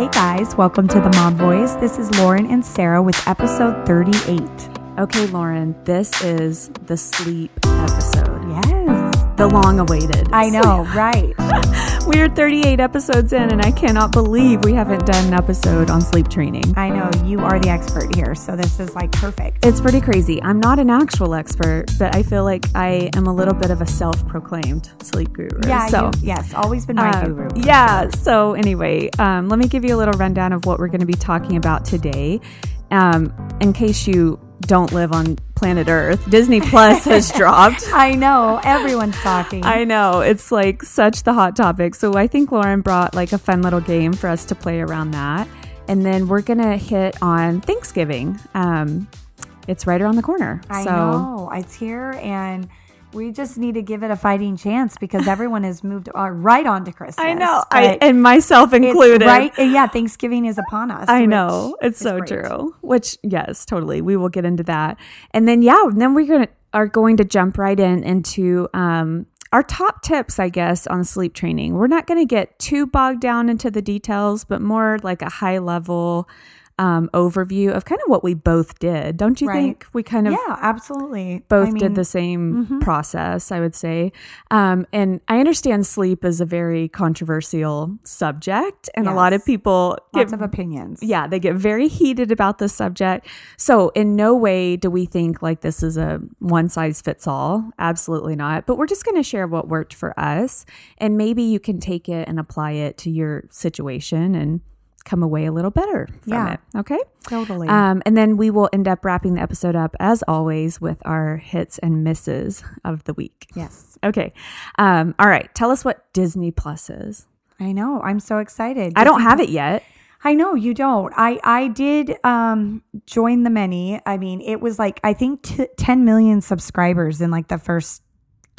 Hey guys, welcome to the Mom Voice. This is Lauren and Sarah with episode 38. Okay, Lauren, this is the sleep episode. Yes. The long awaited. I know, right? We're 38 episodes in, and I cannot believe we haven't done an episode on sleep training. I know you are the expert here, so this is like perfect. It's pretty crazy. I'm not an actual expert, but I feel like I am a little bit of a self proclaimed sleep guru. Yeah, So. you- yes, always been my Um, guru. yeah. So anyway, um, let me give you a little rundown of what we're going to be talking about today. Um, in case you don't live on planet Earth, Disney Plus has dropped. I know, everyone's talking. I know it's like such the hot topic. So I think Lauren brought like a fun little game for us to play around that, and then we're gonna hit on Thanksgiving. Um, it's right around the corner. I so know, it's here and we just need to give it a fighting chance because everyone has moved right on to Christmas. I know, I, and myself included. Right? Yeah, Thanksgiving is upon us. I know. It's so great. true. Which yes, totally. We will get into that. And then yeah, then we're gonna are going to jump right in into um our top tips, I guess, on sleep training. We're not gonna get too bogged down into the details, but more like a high level um overview of kind of what we both did. Don't you Right. think we kind of Yeah, absolutely. both I did the same process, I would say. Um, and I understand sleep is a very controversial subject, and a lot of Yes. people Lots get of opinions. yeah, they get very heated about this subject. So, in no way do we think like this is a one size fits all. Absolutely not. But we're just going to share what worked for us. And maybe you can take it and apply it to your situation and come away a little better from Yeah. it. Okay. Totally. Um, and then we will end up wrapping the episode up, as always, with our hits and misses of the week. yes. Okay. Um, all right. Tell us what Disney Plus is. I know. I'm so excited. I don't Disney have it yet. I know you don't. I I did um join the many. I mean, it was like I think t- 10 million subscribers in like the first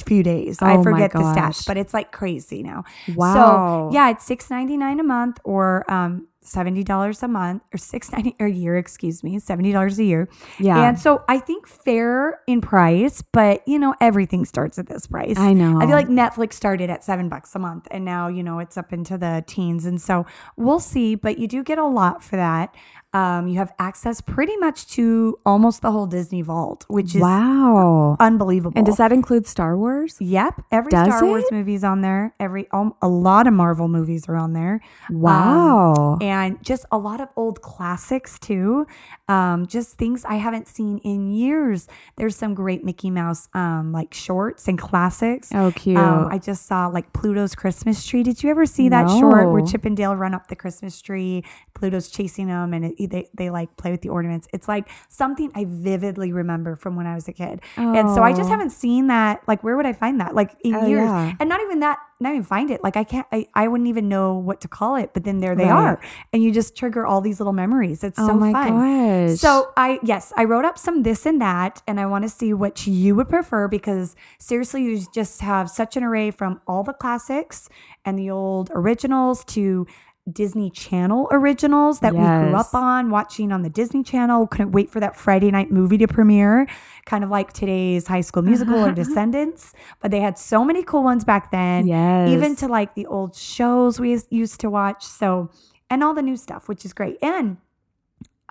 few days. Oh I forget the stats, but it's like crazy now. Wow. So, yeah, it's 6.99 a month or um $70 a month or 6.90 a year, excuse me, $70 a year. Yeah. And so I think fair in price, but you know, everything starts at this price. I know. I feel like Netflix started at seven bucks a month and now, you know, it's up into the teens. And so we'll see, but you do get a lot for that. Um, you have access pretty much to almost the whole Disney vault, which is wow. unbelievable. And does that include Star Wars? Yep, every Does Star Wars movie's on there. Every um, a lot of Marvel movies are on there. Wow. Um, and just a lot of old classics too. Um, just things I haven't seen in years. There's some great Mickey Mouse um, like shorts and classics. oh, cute. Um, I just saw like Pluto's Christmas tree. Did you ever see that short where No. Chip and Dale run up the Christmas tree? Pluto's chasing them, and it, they they like play with the ornaments. It's like something I vividly remember from when I was a kid, and so I just Oh. haven't seen that. Like, where would I find that? Like in Oh, years, yeah. and not even that. Not even find it. Like I can't. I, I wouldn't even know what to call it. But then there they Right. are, and you just trigger all these little memories. It's oh so my fun. gosh. So I yes, I wrote up some this and that, and I want to see what you would prefer because seriously, you just have such an array from all the classics and the old originals to Disney Channel originals that we grew up on watching on the Disney Channel. Couldn't wait for that Friday night movie to premiere, kind of like today's High School Musical or Descendants. But they had so many cool ones back then. Yes. even to like the old shows we used to watch. So and all the new stuff, which is great. And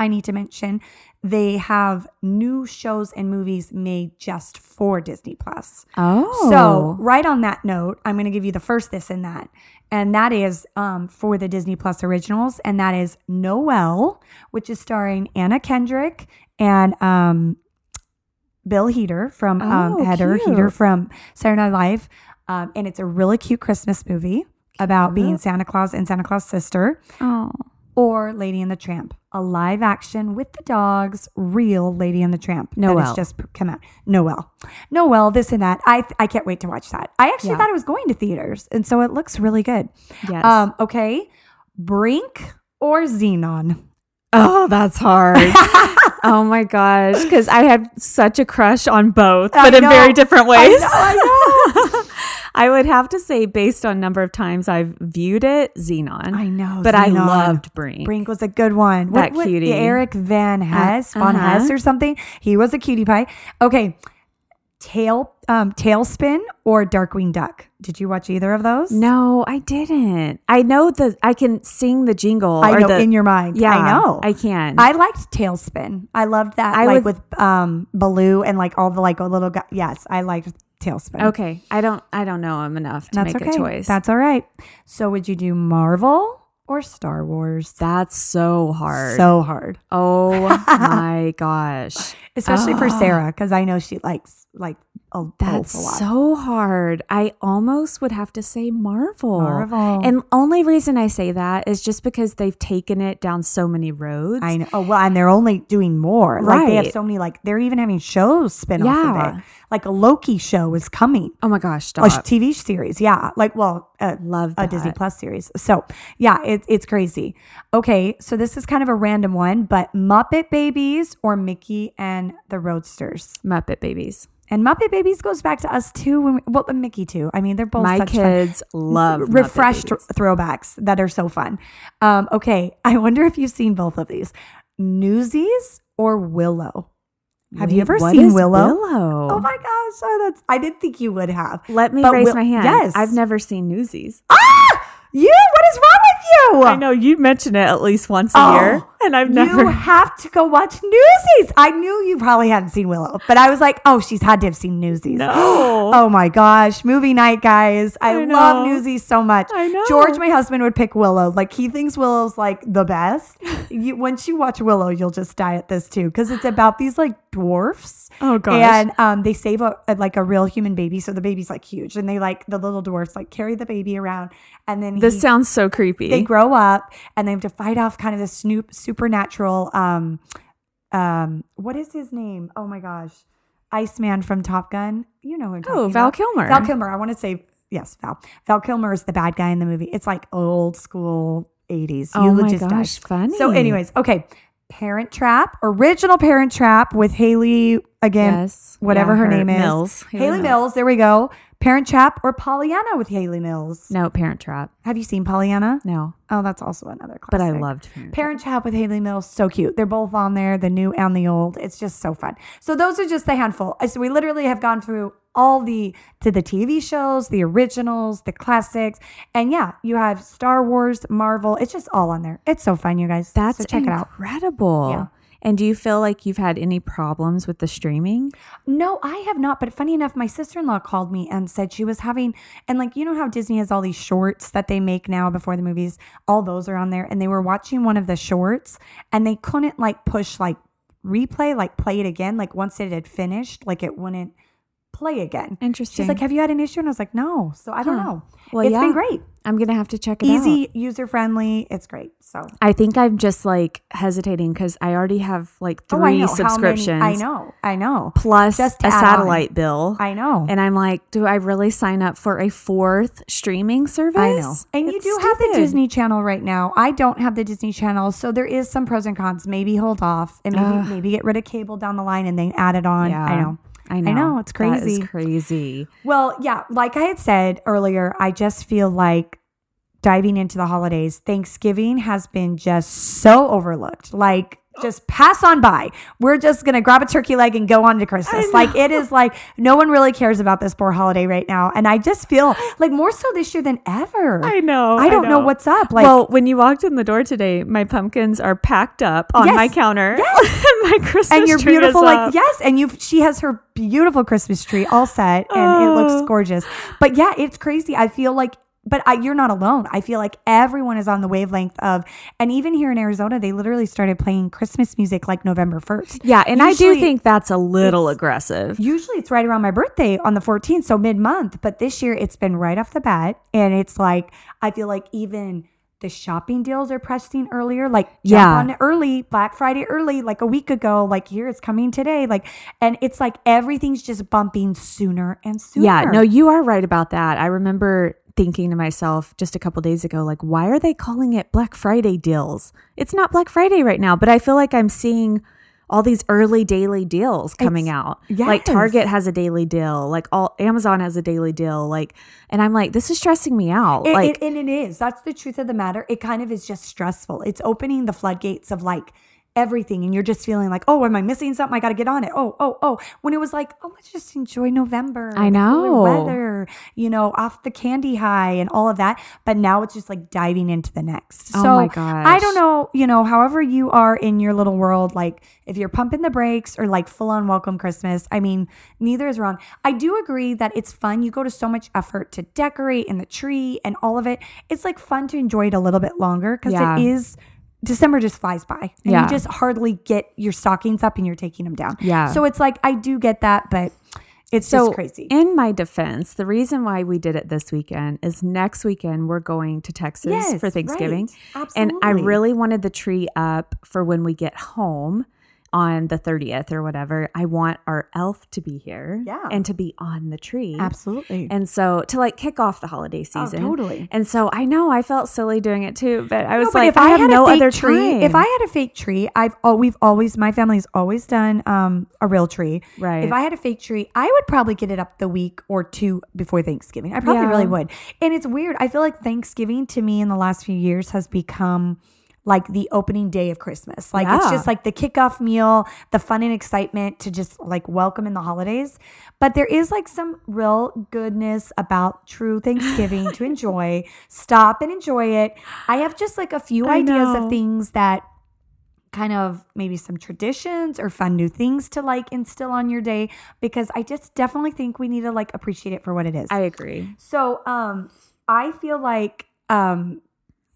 I need to mention they have new shows and movies made just for Disney Plus. oh. So, right on that note, I'm going to give you the first this and that. And that is um, for the Disney Plus originals. And that is Noelle, which is starring Anna Kendrick and um, Bill Heater from um, Oh, Header cute. Heater from Saturday Night Live. Um, and it's a really cute Christmas movie about being Santa Claus and Santa Claus' sister Oh. Or Lady and the Tramp, a live action with the dogs, real Lady and the Tramp. That Noelle. has just come out. Noelle. Noelle, this and that. I I can't wait to watch that. I actually Yeah. thought it was going to theaters, and so it looks really good. Yes. Um, okay. Brink or Xenon? oh, that's hard. oh my gosh. Because I had such a crush on both, but in very different I ways. know, I know. I would have to say, based on number of times I've viewed it, Xenon. I know, But I loved Brink. Brink was a good one. That cutie. Eric Van Hess, Von uh-huh. Hess or something. He was a cutie pie. Okay. Tail um, TaleSpin or Darkwing Duck. Did you watch either of those? No, I didn't. I know the I can sing the jingle. I know the, in your mind. Yeah, I know. I can. I liked TaleSpin. I loved that. I like would- with um Baloo and like all the like little guys. Yes, I liked TaleSpin. okay, I don't. I don't know him enough to That's make okay. a choice. That's all right. So would you do Marvel or Star Wars? That's so hard. So hard, oh my gosh, especially for Ah. Sarah, because I know she likes like a that's a so hard. I almost would have to say Marvel. Marvel. And only reason I say that is just because they've taken it down so many roads. I know. Oh well, and they're only doing more. Like they have so many. Like they're even having shows spin off of it. Like a Loki show is coming. oh my gosh, A. TV series, yeah. Like well, uh, Love a. Disney Plus series. So yeah, it, it's crazy. Okay, so this is kind of a random one, but Muppet Babies or Mickey and the Roadsters. Muppet Babies. And Muppet Babies goes back to us too. When we, well, Mickey too. I mean, they're both My such fun- kids love refreshed throwbacks that are so fun. Um, okay, I wonder if you've seen both of these, Newsies or Willow. Have you ever what seen is Willow? Willow? Oh my gosh, oh, that's I didn't think you would have. Let me But raise Wil- my hand. yes. I've never seen Newsies. Ah, you? What is wrong with you? I know you mention it at least once a Oh, year, and I've never. You have to go watch Newsies. I knew you probably hadn't seen Willow, but I was like, oh, she's had to have seen Newsies. No. Oh my gosh, movie night, guys! I, I love. Newsies so much. I know. George, my husband, would pick Willow. Like he thinks Willow's like the best. you, once you watch Willow, you'll just die at this too because it's about these like dwarfs. Oh, gosh. And um, they save a, a- like a real human baby, so the baby's like huge, and they like the little dwarfs like carry the baby around, and then This sounds so creepy. they grow up and they have to fight off kind of the snoop supernatural um um what is his name oh my gosh iceman from top gun you know who I'm Oh, Val about. Kilmer. val kilmer i want to say yes val val kilmer is the bad guy in the movie it's like old school 80s Oh you my gosh, die. funny. so anyways okay parent trap original parent trap with hayley again Yes. whatever Yeah, her, her- name is Mills. hayley, Hayley mills. Mills. there we go parent trap or pollyanna with hayley mills no Parent Trap. have you seen pollyanna No, Oh, that's also another classic. but I loved Parent. Trap. Parent Trap with Hayley Mills, so cute. They're both on there, the new and the old. It's just so fun. So those are just a handful. Uh, So we literally have gone through all the to the TV shows, the originals, the classics, and yeah, you have Star Wars, Marvel. It's just all on there. It's so fun, you guys. That's so check it out. incredible. Yeah. And do you feel like you've had any problems with the streaming? No, I have not. But funny enough, my sister in law called me and said she was having, and like, you know how Disney has all these shorts that they make now before the movies? All those are on there. And they were watching one of the shorts and they couldn't like push like replay, like play it again. Like once it had finished, like it wouldn't play again. Interesting. She's like, Have you had an issue? And I was like, No. So I don't Huh. know. Well, It's yeah. been great. I'm gonna have to check it out. Easy, user friendly. It's great. So I think I'm just like hesitating because I already have like Oh, I three. Subscriptions. I know. I know. Plus Just a add on. satellite bill. I know. and I'm like, do I really sign up for a fourth streaming service? I know. And you It's do have the. Disney Channel right now. I don't have the Disney Channel, so there is some pros and cons. Maybe hold off and maybe Ugh. maybe get rid of cable down the line and then add it on. Yeah. I know. I know. know, it's That is crazy. crazy. Well, yeah, like I had said earlier, I just feel like diving into the holidays, Thanksgiving has been just so overlooked. Like oh. just pass on by. We're just gonna grab a turkey leg and go on to Christmas. Like it is like no one really cares about this poor holiday right now. And I just feel like more so this year than ever. I know. I don't know. what's up. Like well, when you walked in the door today, my pumpkins are packed up on Yes. my counter. Yes. my Christmas and you're tree beautiful like up. yes and you she has her beautiful christmas tree all set and it Oh. looks gorgeous but yeah it's crazy i feel like but I, you're not alone. I feel like everyone is on the wavelength of, and even here in Arizona, they literally started playing Christmas music like November 1st. Yeah, and I do think that's a little aggressive. Usually it's right around my birthday on the 14th, so mid month. But this year it's been right off the bat. And it's like, I feel like even the shopping deals are pressing earlier. Like, jump Yeah. on early, Black Friday early, like a week ago. Like, here it's coming today. Like, and it's like everything's just bumping sooner and sooner. Yeah, no, you are right about that. I remember thinking to myself just a couple days ago, like, why are they calling it Black Friday deals? It's not Black Friday right now, but I feel like I'm seeing all these early daily deals coming It's- out. Like. Target has a daily deal, like all Amazon has a daily deal. Like, and I'm like, this is stressing me out. It, like, it, and it is. That's the truth of the matter. It kind of is just stressful. It's opening the floodgates of like everything and you're just feeling like, oh, am I missing something? I got to get on it. Oh, oh, oh. When it was like, oh, let's just enjoy November. I know. Weather, you know, off the candy high and all of that. But now it's just like diving into the next. Oh so my gosh. I don't know, you know, however you are in your little world, like if you're pumping the brakes or like full on welcome Christmas, I mean, neither is wrong. I do agree that it's fun. You go to so much effort to decorate and the tree and all of it. It's like fun to enjoy it a little bit longer because Yeah. it is. December just flies by and Yeah. you just hardly get your stockings up and you're taking them down. Yeah. So it's like, I do get that, but it's So, just crazy. in my defense, the reason why we did it this weekend is next weekend we're going to Texas Yes, for Thanksgiving. right. And I really wanted the tree up for when we get home on the 30th or whatever. I want our elf to be here Yeah. and to be on the tree. Absolutely. And so to like kick off the holiday Oh, season. totally. And so I know I felt silly doing it too, but I was No, like, if I, I, have had no other tree, time. if I had a fake tree, I've oh, we've always my family's always done um a real tree. Right. If I had a fake tree, I would probably get it up the week or two before Thanksgiving. I probably Yeah. really would. And it's weird. I feel like Thanksgiving to me in the last few years has become like the opening day of Christmas. Like it's just like the kickoff meal, the fun and excitement to just like welcome in the holidays. But there is like some real goodness about true Thanksgiving to enjoy. Stop and enjoy it. I have just like a few I ideas know. of things that kind of maybe some traditions or fun new things to like instill on your day because I just definitely think we need to like appreciate it for what it is. I agree. So, um, I feel like um,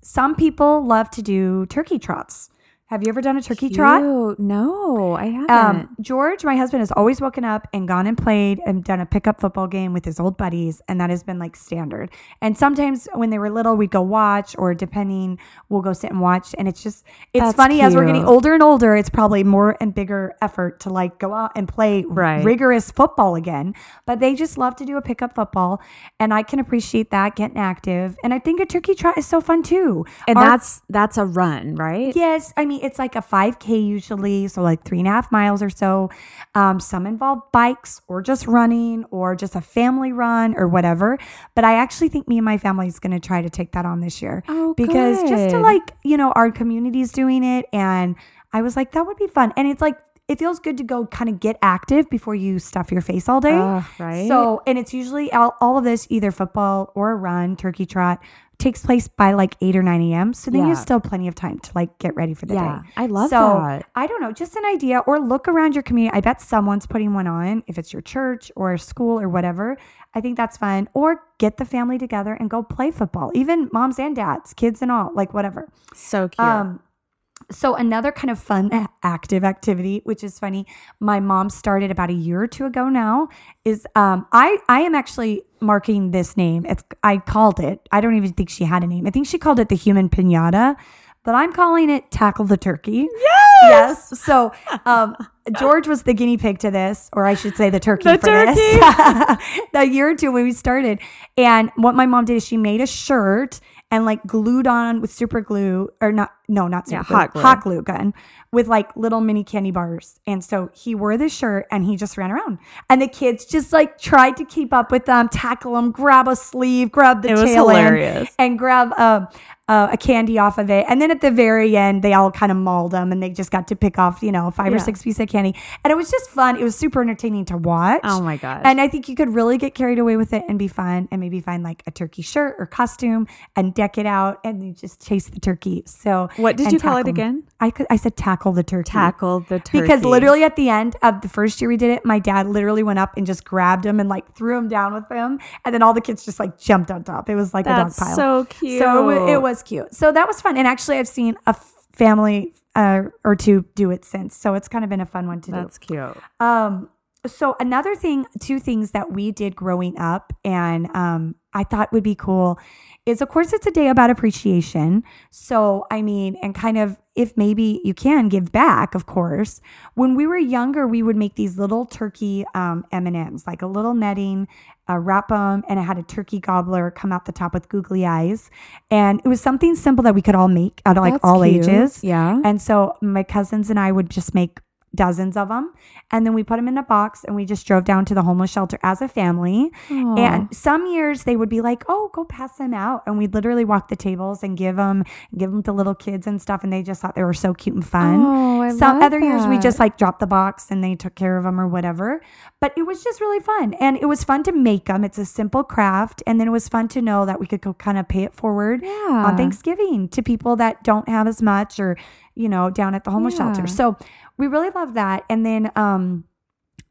some people love to do turkey trots. Have you ever done a turkey trot? Cute. No, I haven't. Um, George, my husband, has always woken up and gone and played and done a pickup football game with his old buddies, and that has been like standard. And sometimes when they were little, we'd go watch, or depending, we'll go sit and watch. And it's just, it's That's funny as we're getting older and older, it's probably more and bigger effort to like go out and play Right. rigorous football again. But they just love to do a pickup football, and I can appreciate that getting active. And I think a turkey trot is so fun too. and Our- that's that's a run, right? Yes, I mean it's like a 5K usually, so like three and a half miles or so. Um, some involve bikes or just running or just a family run or whatever. But I actually think me and my family is going to try to take that on this year Oh, because just to like you know our community's doing it, and I was like that would be fun, and it's like. It feels good to go kind of get active before you stuff your face all day. Ugh, right? So, and it's usually all, all of this either football or a run, turkey trot takes place by like 8 or 9 a.m. So then you Yeah. have still plenty of time to like get ready for the Yeah, day. I love so, that. I don't know, just an idea or look around your community. I bet someone's putting one on if it's your church or school or whatever. I think that's fun. Or get the family together and go play football, even moms and dads, kids and all, like whatever. so cute. Um, so another kind of fun active activity, which is funny, my mom started about a year or two ago now, is um I I am actually marking this name. It's I called it. I don't even think she had a name. I think she called it the human pinata, but I'm calling it tackle the turkey. Yes. Yes. So um George was the guinea pig to this, or I should say the turkey The for this. the year or two when we started. And what my mom did is she made a shirt and like glued on with super glue or not no not super Yeah, glue, hot glue. hot glue gun with like little mini candy bars and so he wore this shirt and he just ran around and the kids just like tried to keep up with them tackle him grab a sleeve grab the It tail end, hilarious. and grab um, uh, a candy off of it and then at the very end they all kind of mauled them and they just got to pick off you know five or six pieces of candy and it was just fun it was super entertaining to watch oh my God. and I think you could really get carried away with it and be fun and maybe find like a turkey shirt or costume and deck it out and you just chase the turkey. So What did you call it again? I could I said tackle the turkey. Tackle the turkey. Because literally at the end of the first year we did it, my dad literally went up and just grabbed him and like threw him down with him. And then all the kids just like jumped on top. It was like That's a dog pile. so cute. So it, it was cute. So that was fun. And actually I've seen a family uh, or two do it since. So it's kind of been a fun one to do. That's cute. Um, so another thing, two things that we did growing up, and um, I thought would be cool, is of course it's a day about appreciation. So I mean, and kind of if maybe you can give back, of course. When we were younger, we would make these little turkey um, M and M's, like a little netting, uh, wrap them, and it had a turkey gobbler come out the top with googly eyes, and it was something simple that we could all make out of like That's all cute. ages. Yeah. And so my cousins and I would just make dozens of them. And then we put them in a box and we just drove down to the homeless shelter as a family. Aw. And some years they would be like, "Oh, go pass them out," and we'd literally walk the tables and give them, give them to little kids and stuff, and they just thought they were so cute and fun. Oh, I Some other years we just like dropped the box and they took care of them or whatever. But it was just really fun, and it was fun to make them. It's a simple craft, and then it was fun to know that we could go kind of pay it forward Yeah. on Thanksgiving to people that don't have as much or you know down at the homeless Yeah. shelter. So we really love that. And then um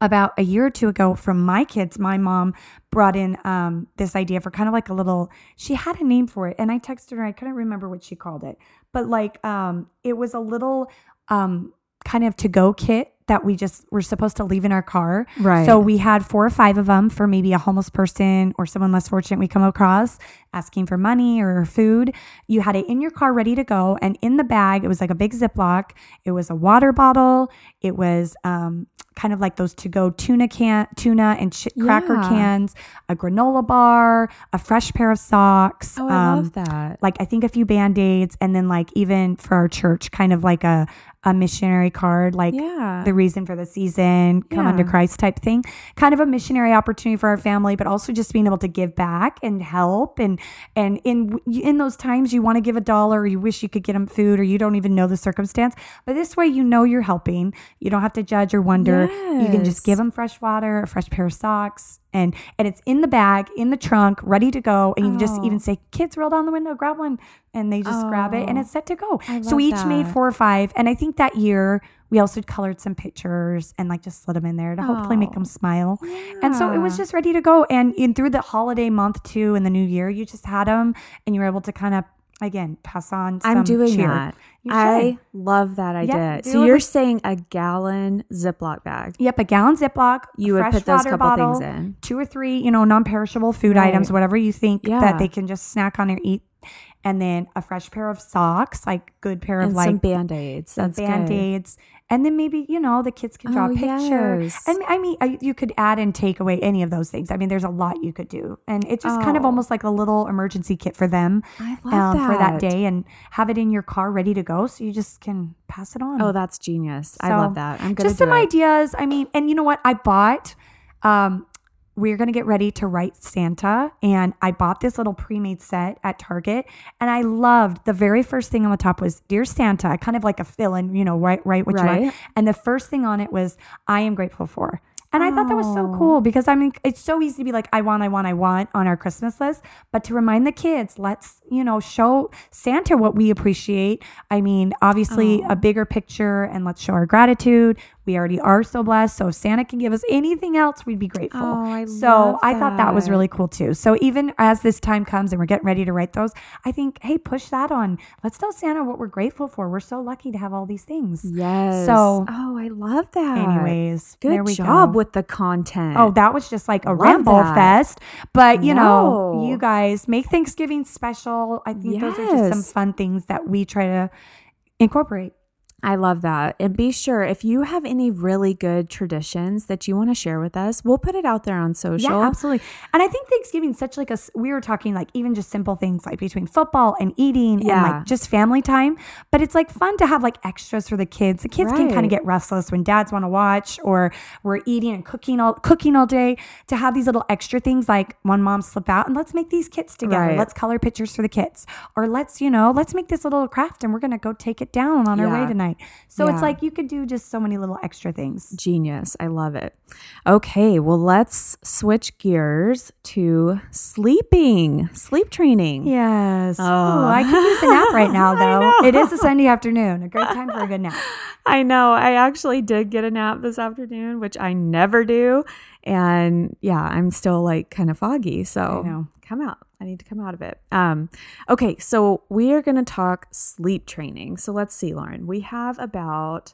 about a year or two ago from my kids, my mom brought in um, this idea for kind of like a little, she had a name for it. And I texted her, I couldn't remember what she called it, but like um, it was a little um, kind of to go kit that we just were supposed to leave in our car. Right. So we had four or five of them for maybe a homeless person or someone less fortunate we come across asking for money or food. You had it in your car ready to go. And in the bag, it was like a big Ziploc. It was a water bottle. It was um, kind of like those to go tuna can, tuna and ch- cracker Yeah. cans, a granola bar, a fresh pair of socks. Oh, I um, love that. like I think a few band aids, and then like even for our church, kind of like a a missionary card, like Yeah. the reason for the season, come unto Christ type thing. Kind of a missionary opportunity for our family, but also just being able to give back and help. And and in in those times, you want to give a dollar, or you wish you could get them food, or you don't even know the circumstance. But this way, you know you're helping. You don't have to judge or wonder. You can just give them fresh water, a fresh pair of socks, and and it's in the bag, in the trunk, ready to go. And you can just Oh. even say, "Kids, roll down the window, grab one," and they just grab it, and Oh. it's set to go. So we each made four or five, and I think that year we also colored some pictures and like just slid them in there to hopefully make Oh. them smile. And so it was just ready to go. And in through the holiday month too, in the new year, you just had them, and you were able to kind of again pass on. Some I'm doing cheer. that. I love that idea. Do so you're saying a gallon Ziploc bag. Yep, a gallon Ziploc. You would put those couple bottle, things in. two or three, you know, non-perishable food Right. items, whatever you think Yeah. that they can just snack on or eat, and then a fresh pair of socks, like good pair of And like some band-aids. some band aids, and then maybe you know the kids can draw Oh, a picture. yes. And I mean, I- you could add and take away any of those things. I mean, there's a lot you could do, and it's just kind of Oh. almost like a little emergency kit for them I love um, for that that. day, and have it in your car ready to go, so you just can pass it on. Oh, that's genius. I love that. I'm just some it. ideas. I mean, and you know what? I bought. Um, we're gonna get ready to write Santa, and I bought this little pre-made set at Target, and I loved the very first thing on the top was "Dear Santa," kind of like a fill-in, you know, write write what you Right. want, and the first thing on it was "I am grateful for." And I thought that was so Oh. cool because I mean, it's so easy to be like, I want, I want, I want on our Christmas list. But to remind the kids, let's, you know, show Santa what we appreciate. I mean, obviously, Oh. a bigger picture and let's show our gratitude. We already are so blessed. So if Santa can give us anything else, we'd be grateful. Oh, I so I thought that was really cool too. So even as this time comes and we're getting ready to write those, I think, hey, push that on. Let's tell Santa what we're grateful for. We're so lucky to have all these things. Yes. So- oh, I love that. Anyways, good there we job go. with the content. Oh, that was just like a Love ramble that. fest. But you know, No. you guys make Thanksgiving special. I think those are just some fun things that we try to incorporate. I love that. And be sure if you have any really good traditions that you want to share with us, we'll put it out there on social. Yeah, absolutely. And I think Thanksgiving's such like a we were talking like even just simple things like between football and eating and like just family time, but it's like fun to have like extras for the kids. The kids can kind of get restless when dads want to watch or we're eating and cooking all cooking all day to have these little extra things like one mom slip out and let's make these kits together. Right. Let's color pictures for the kids or let's, you know, let's make this little craft and we're going to go take it down on our way Yeah. Tonight. So Yeah. it's like you could do just so many little extra things. Genius. I love it. Okay, well, let's switch gears to sleeping, sleep training. Yes. Oh. Oh, I could use a nap right now, though. It is a Sunday afternoon. A great time for a good nap. I know. I actually did get a nap this afternoon, which I never do. And yeah, I'm still like kind of foggy. So come out. I need to come out of it. Um, okay, so we are going to talk sleep training. So let's see, Lauren. We have about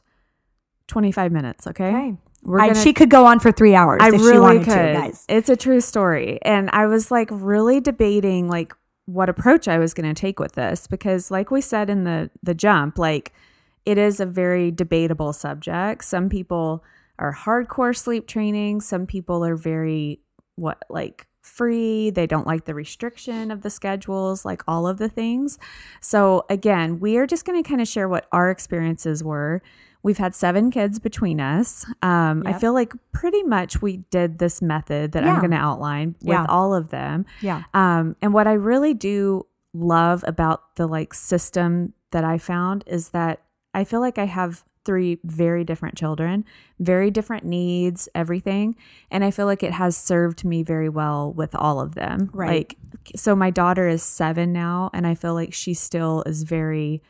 25 minutes, okay? Okay. We're gonna- she could go on for three hours I if she really wanted could. to, guys. It's a true story. And I was like really debating like what approach I was going to take with this because like we said in the the jump, like it is a very debatable subject. Some people are hardcore sleep training, some people are very what like free, they don't like the restriction of the schedules, like all of the things. So again, we are just going to kind of share what our experiences were. We've had seven kids between us. Um, I feel like pretty much we did this method that I'm going to outline with Yeah. all of them. Yeah. Um, and what I really do love about the like system that I found is that I feel like I have three very different children, very different needs, everything. And I feel like it has served me very well with all of them. Right. Like, so my daughter is seven now, and I feel like she still is very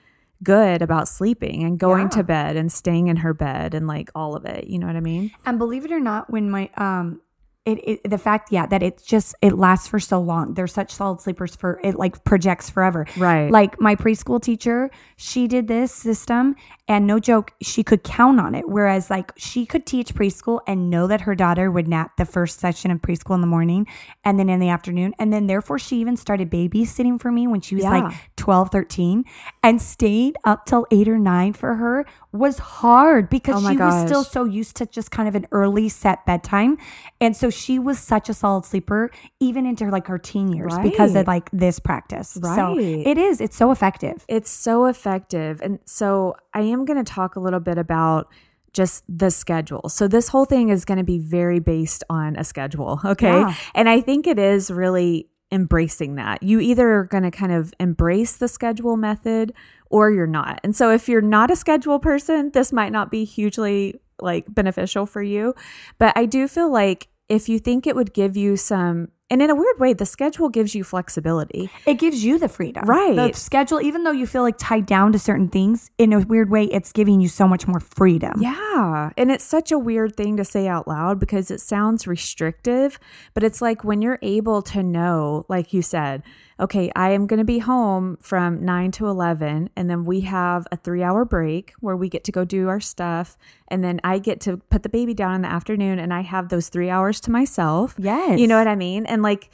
good about sleeping and going Yeah. to bed and staying in her bed and like all of it. You know what I mean? And believe it or not, when my um it, it the fact yeah that it just it lasts for so long. They're such solid sleepers for it like projects forever. Right. Like my preschool teacher, she did this system and no joke, she could count on it. Whereas like she could teach preschool and know that her daughter would nap the first session of preschool in the morning and then in the afternoon. And then therefore she even started babysitting for me when she was Yeah. like 12, 13 and stayed up till eight or nine for her was hard because Oh she was still so used to just kind of an early set bedtime. And so she was such a solid sleeper, even into like her teen years because of like this practice. So Right. it is, it's so effective. It's so effective. And so I am going to talk a little bit about just the schedule. So this whole thing is going to be very based on a schedule. Okay. Yeah. And I think it is really embracing that. You either are going to kind of embrace the schedule method or you're not. And so if you're not a schedule person, this might not be hugely like beneficial for you. But I do feel like if you think it would give you some and in a weird way, the schedule gives you flexibility. It gives you the freedom. Right. The schedule, even though you feel like tied down to certain things, in a weird way, it's giving you so much more freedom. Yeah. And it's such a weird thing to say out loud because it sounds restrictive, but it's like when you're able to know, like you said, okay, I am going to be home from 9 to 11, and then we have a three hour break where we get to go do our stuff. And then I get to put the baby down in the afternoon and I have those three hours to myself. Yes. You know what I mean? And like,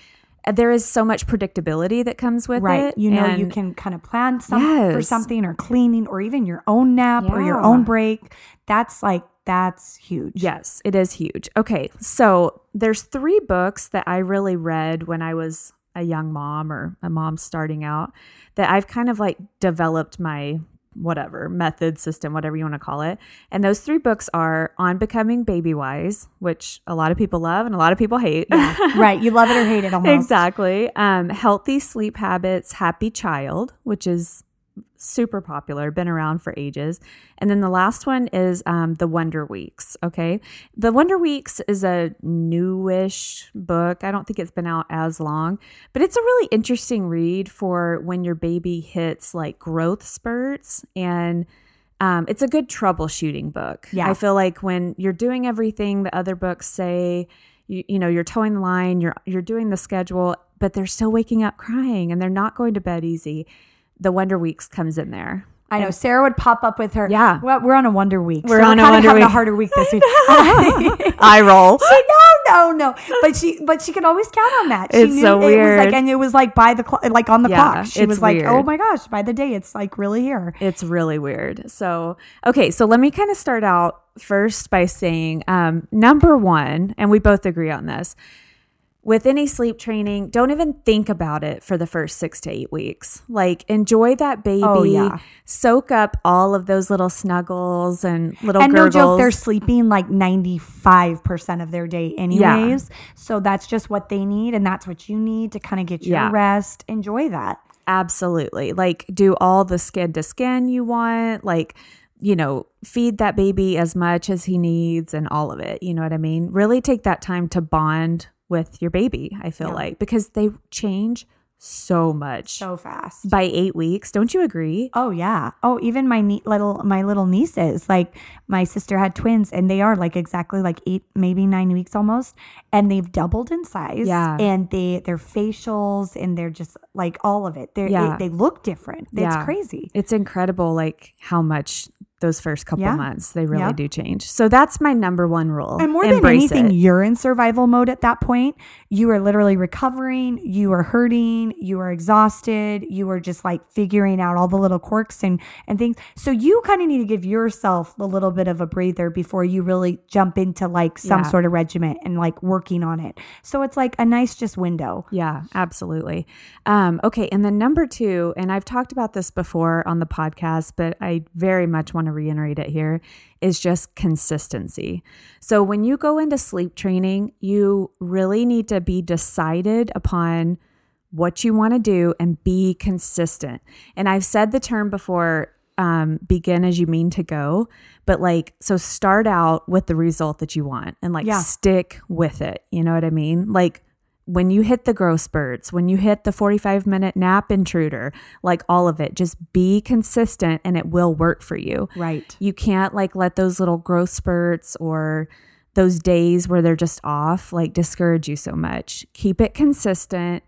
there is so much predictability that comes with Right. it. You know, you can kind of plan some for something or cleaning or even your own nap or your own break. That's like, that's huge. Yes, it is huge. Okay, so there's three books that I really read when I was a young mom or a mom starting out that I've kind of like developed my whatever method system whatever you want to call it and those three books are on becoming baby wise which a lot of people love and a lot of people hate right. You love it or hate it almost. exactly um, healthy sleep habits happy child which is super popular been around for ages and then the last one is um, the wonder weeks okay the wonder weeks is a newish book i don't think it's been out as long but it's a really interesting read for when your baby hits like growth spurts and um, it's a good troubleshooting book. Yeah. I feel like when you're doing everything the other books say, you, you know, you're toeing the line, you're you're doing the schedule, but they're still waking up crying and they're not going to bed easy. The Wonder Weeks comes in there. I know Sarah would pop up with her. Yeah. well, we're on a Wonder Week. We're so on a we're kinda Wonder having a harder week this week. I roll. She, no, no, no. But she, but she could always count on that. She It's so It was weird. like, and it was like by the clock, like on the Yeah, clock. She was like, weird. oh my gosh, by the day, it's like really here. It's really weird. So, okay, so let me kind of start out first by saying um, number one, and we both agree on this. With any sleep training, don't even think about it for the first six to eight weeks. Like, enjoy that baby, Oh, yeah. soak up all of those little snuggles and little And gurgles. no joke, they're sleeping like 95% of their day anyways. So that's just what they need. And that's what you need to kind of get your Yeah. rest. Enjoy that. Absolutely. Like do all the skin to skin you want, like you know, feed that baby as much as he needs and all of it. You know what I mean? Really take that time to bond with your baby, I feel Yeah. like, because they change so much So fast. by 8 weeks. Don't you agree? Oh yeah. Oh, even my ne- little my little nieces, like my sister had twins, and they are like exactly like eight, maybe nine weeks almost, and they've doubled in size. Yeah. And they their facials and they're just like all of it. They Yeah. they look different. It's Yeah. crazy. It's incredible like how much those first couple Yeah. months they really Yeah. do change. So that's my number one rule. And more than anything, it. you're in survival mode at that point. You are literally recovering. You are hurting. You are exhausted. You are just like figuring out all the little quirks and, and things. So you kind of need to give yourself a little bit of a breather before you really jump into like some Yeah. sort of regiment and like working on it. So it's like a nice just window. Yeah, absolutely. Um, okay, and then number two, and I've talked about this before on the podcast, but I very much want want to reiterate it here, is just consistency. So when you go into sleep training, you really need to be decided upon what you want to do and be consistent. And I've said the term before um, begin as you mean to go, but like, so start out with the result that you want and like Yeah. stick with it. You know what I mean? Like, when you hit the growth spurts, when you hit the 45 minute nap intruder, like all of it, just be consistent and it will work for you. Right. You can't like let those little growth spurts or those days where they're just off like discourage you so much. Keep it consistent,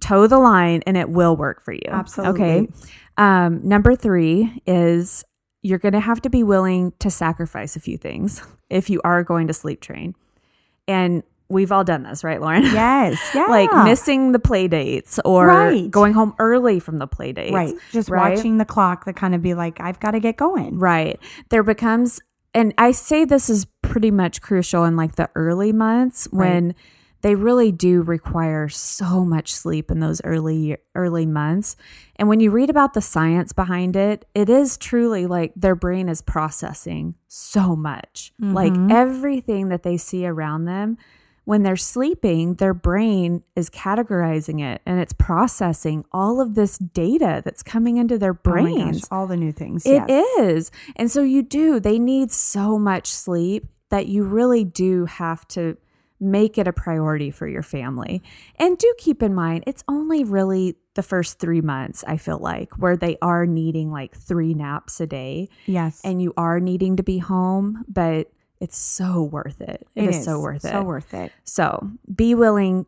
toe the line, and it will work for you. Absolutely. Okay. Um, number three is you're going to have to be willing to sacrifice a few things if you are going to sleep train. And we've all done this, right, Lauren? Yes. Yeah. like missing the play dates or Right. going home early from the play dates. Right. Just right? watching the clock that kind of be like, I've got to get going. Right. There becomes, and I say this is pretty much crucial in like the early months when they really do require so much sleep in those early early months. And when you read about the science behind it, it is truly like their brain is processing so much. Like mm-hmm. everything that they see around them when they're sleeping, their brain is categorizing it and it's processing all of this data that's coming into their Oh gosh, brains. all the new things. It yes. is. And so you do, they need so much sleep that you really do have to make it a priority for your family. And do keep in mind, it's only really the first three months, I feel like, where they are needing like three naps a day Yes. and you are needing to be home, but it's so worth it. It is, so worth it. So worth it. So be willing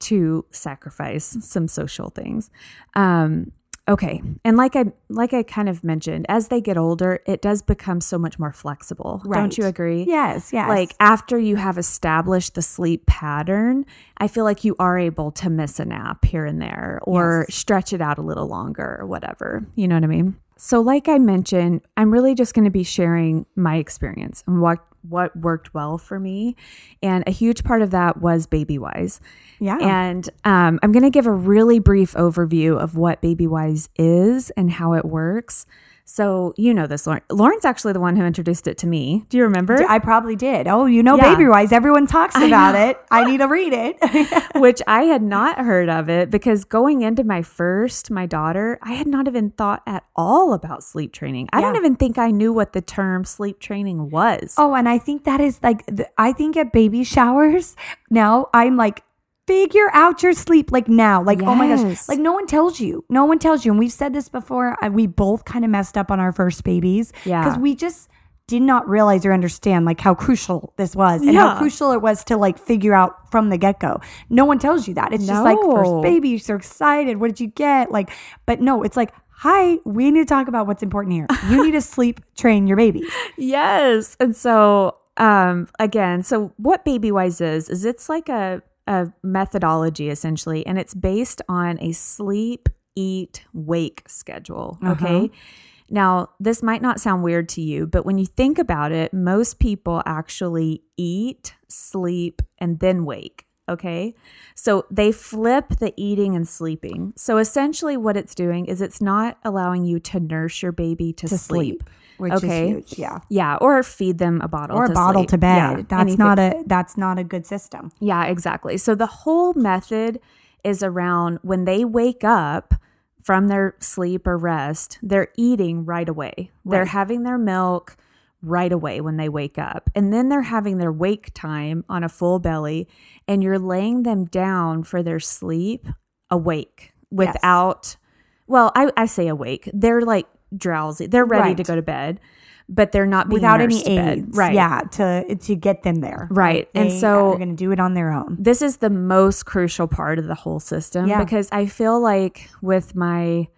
to sacrifice some social things. Um, okay, and like I like I kind of mentioned, as they get older, it does become so much more flexible. Right. Don't you agree? Yes. Yes. Like after you have established the sleep pattern, I feel like you are able to miss a nap here and there or Yes. stretch it out a little longer or whatever. You know what I mean? So like I mentioned, I'm really just going to be sharing my experience and what what worked well for me. And a huge part of that was Baby Wise. yeah. And um, I'm going to give a really brief overview of what Baby Wise is and how it works. So, you know this, Lauren. Lauren's actually the one who introduced it to me. Do you remember? I probably did. Oh, you know, Yeah. Baby Wise. Everyone talks about it. I need to read it. Which I had not heard of it because going into my first, my daughter, I had not even thought at all about sleep training. I don't even think I knew what the term sleep training was. oh, and I think that is like, the, I think at baby showers now, I'm like, figure out your sleep like now. Like, oh my gosh. Like, no one tells you. No one tells you. And we've said this before. uh, We both kind of messed up on our first babies. Yeah. Because we just, did not realize or understand like how crucial this was and Yeah. how crucial it was to like figure out from the get-go. No one tells you that. It's just like first baby, you're so excited. What did you get? Like, but no, it's like, hi, we need to talk about what's important here. You need to sleep train your baby. Yes. And so um again, so what Baby Wise is is it's like a a methodology essentially and it's based on a sleep, eat, wake schedule, uh-huh. okay? Now, this might not sound weird to you, but when you think about it, most people actually eat, sleep, and then wake. Okay. So they flip the eating and sleeping. So essentially, what it's doing is it's not allowing you to nurse your baby to, To sleep. sleep, which Okay. is huge. Yeah. Yeah, or feed them a bottle Or a to bottle sleep. to bed. Yeah, that's anything. not a that's not a good system. Yeah, exactly. So the whole method is around when they wake up from their sleep or rest, they're eating right away. They're having their milk right away when they wake up. And then they're having their wake time on a full belly and you're laying them down for their sleep awake without well, I, I say awake. They're like drowsy. They're ready Right. to go to bed, but they're not being Without any to aids. Right. Yeah. To to get them there. Right. And so They are gonna do it on their own. this is the most crucial part of the whole system Yeah. because I feel like with my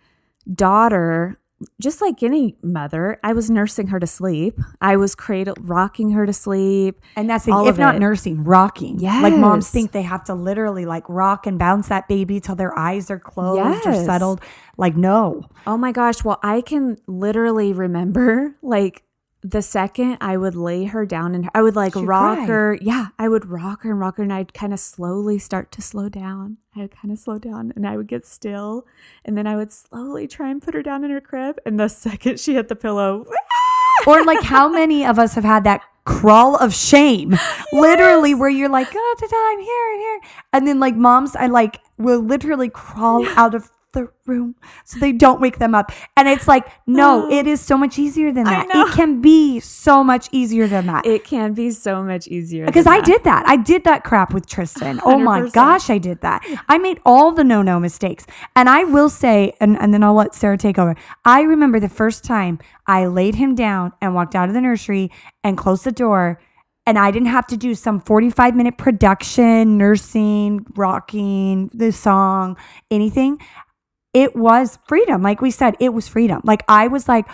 daughter, just like any mother, I was nursing her to sleep. I was cradle rocking her to sleep. And that's All if not it. nursing, rocking. Yeah, like moms think they have to literally like rock and bounce that baby till their eyes are closed or Yes. settled. Like no. Oh my gosh. Well, I can literally remember like the second I would lay her down and I would like She'd rock cry. her. Yeah, I would rock her and rock her and I'd kind of slowly start to slow down. I would kind of slow down and I would get still. And then I would slowly try and put her down in her crib. And the second she hit the pillow, or like how many of us have had that crawl of shame literally where you're like oh ta-ta, i'm here i'm here and then like moms i like will literally crawl out of the room so they don't wake them up and it's like no it is so much easier than that it can be so much easier than that It can be so much easier because I that. did that. I did that crap with Tristan. Oh my gosh, I did that. I made all the no no mistakes. And I will say, and, and then I'll let Sarah take over. I remember the first time I laid him down and walked out of the nursery and closed the door. And I didn't have to do some 45 minute production, nursing, rocking the song, anything. It was freedom. Like we said, it was freedom. Like I was like,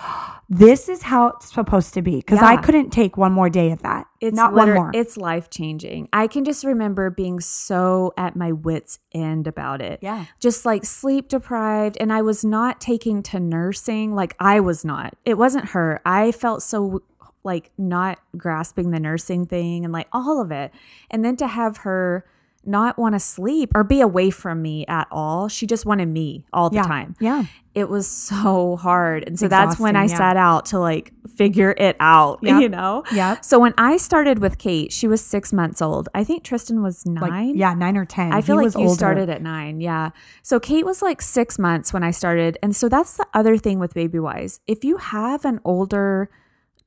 this is how it's supposed to be. Because I couldn't take one more day of that. It's not liter- one more. It's life changing. I can just remember being so at my wits end about it. Yeah. Just like sleep deprived and I was not taking to nursing like I was not. It wasn't her. I felt so like not grasping the nursing thing and like all of it. And then to have her not want to sleep or be away from me at all. She just wanted me all the yeah. time Yeah. it was so hard. And so that's when I Exhausting, yeah. set out to like figure it out, Yep. you know? Yep. So when I started with Kate, she was six months old. I think Tristan was Like, nine. yeah, nine or 10. I feel He like you older. started at nine. Yeah. So Kate was like six months when I started. And so that's the other thing with Baby Wise. If you have an older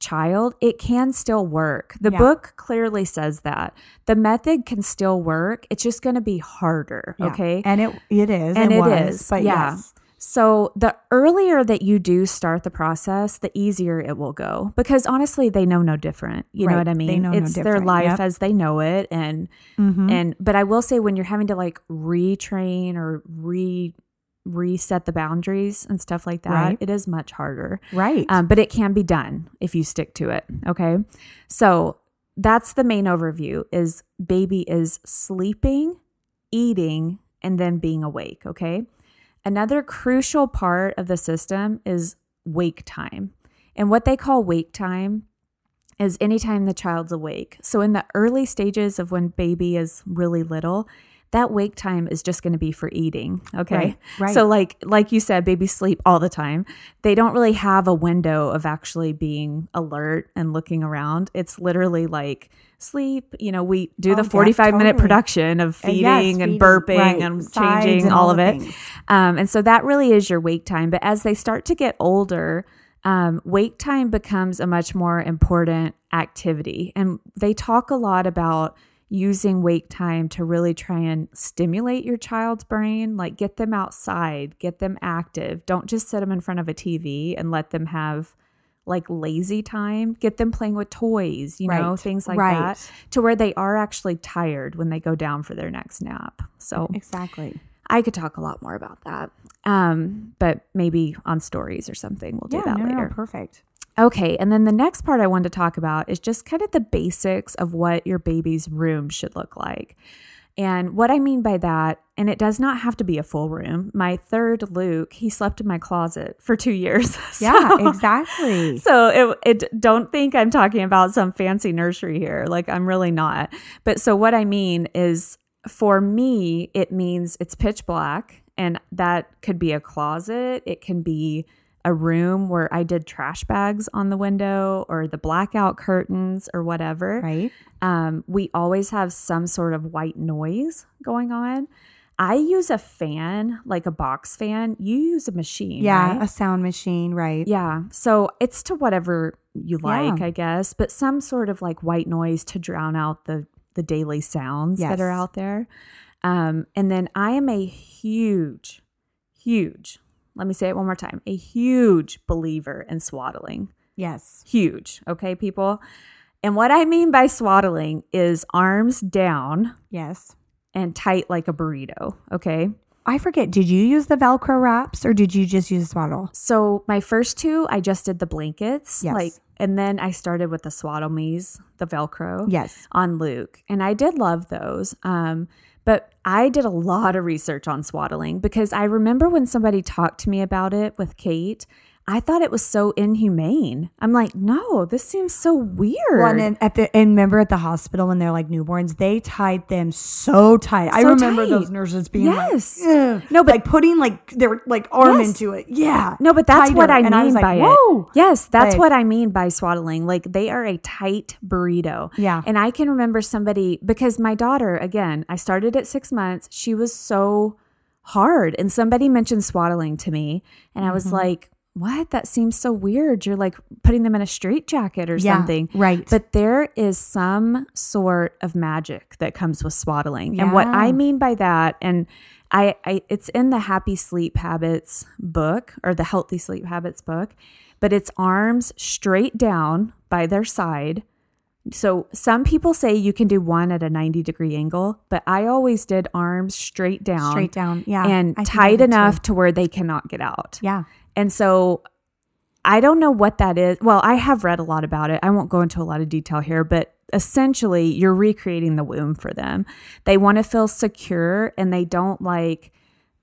child, it can still work. The Yeah. book clearly says that. The method can still work. It's just going to be harder. Yeah. Okay. And it it is. and it, it was, is, But yeah. yes. So the earlier that you do start the process, the easier it will go because honestly, they know no different. You know what I mean? They know no it's their life Yep. as they know it, and Mhm. and but I will say when you're having to like retrain or re reset the boundaries and stuff like that, Right. it is much harder. Right. Um, but it can be done if you stick to it. Okay. So that's the main overview is baby is sleeping, eating, and then being awake. Okay. Another crucial part of the system is wake time. And what they call wake time is anytime the child's awake. So in the early stages of when baby is really little, that wake time is just going to be for eating okay? Right, right. so like like you said babies sleep all the time. They don't really have a window of actually being alert and looking around. It's literally like sleep you know we do Oh, the yeah, 45 minute production of And feeding yes, and feeding, burping right, and sides changing and all, all of it. um, and so that really is your wake time. But as they start to get older um, wake time becomes a much more important activity. And they talk a lot about using wake time to really try and stimulate your child's brain like get them outside get them active don't just sit them in front of a tv and let them have like lazy time get them playing with toys you know things like right. that to where they are actually tired when they go down for their next nap so exactly. I could talk a lot more about that. Um, but maybe on stories or something. We'll do Yeah, that no, later. no, perfect. Okay. And then the next part I wanted to talk about is just kind of the basics of what your baby's room should look like. And what I mean by that, and it does not have to be a full room. My third Luke, he slept in my closet for two years. Yeah, So- exactly. so it, it don't think I'm talking about some fancy nursery here. Like I'm really not. But so what I mean is for me, it means it's pitch black and that could be a closet. It can be a room where I did trash bags on the window or the blackout curtains or whatever. Right. Um, we always have some sort of white noise going on. I use a fan, like a box fan. You use a machine. Yeah, right? a sound machine. Right. Yeah. So it's to whatever you like, Yeah. I guess, but some sort of like white noise to drown out the the daily sounds that are out there. Um, and then I am a huge, huge, let me say it one more time, a huge believer in swaddling. Yes. Huge. Okay, people. And what I mean by swaddling is arms down Yes. and tight like a burrito. Okay. I forget. Did you use the Velcro wraps or did you just use a swaddle? So my first two, I just did the blankets, Yes. like, and then I started with the SwaddleMe's, the Velcro, Yes. on Luke, and I did love those. Um, but I did a lot of research on swaddling because I remember when somebody talked to me about it with Kate, I thought it was so inhumane. I'm like, no, this seems so weird. Well, and at the and remember at the hospital when they're like newborns, they tied them so tight. I remember tight. those nurses being Yes. like, No, but- like putting like their like arm Yes. into it. Yeah. No, but that's what I mean I like, by Whoa. it. Yes, that's Like- what I mean by swaddling. Like they are a tight burrito. Yeah. And I can remember somebody because my daughter, again, I started at six months. She was so hard. And somebody mentioned swaddling to me. And I was Mm-hmm. like, what? That seems so weird. You're like putting them in a straitjacket or Yeah, something. right. But there is some sort of magic that comes with swaddling. And what I mean by that, and I, I it's in the Happy Sleep Habits book or the Healthy Sleep Habits book, but it's arms straight down by their side. So some people say you can do one at a 90 degree angle, but I always did arms straight down. Straight down. Yeah. And I tight did too. enough to where they cannot get out. Yeah. And so I don't know what that is. Well, I have read a lot about it. I won't go into a lot of detail here, but essentially you're recreating the womb for them. They want to feel secure and they don't like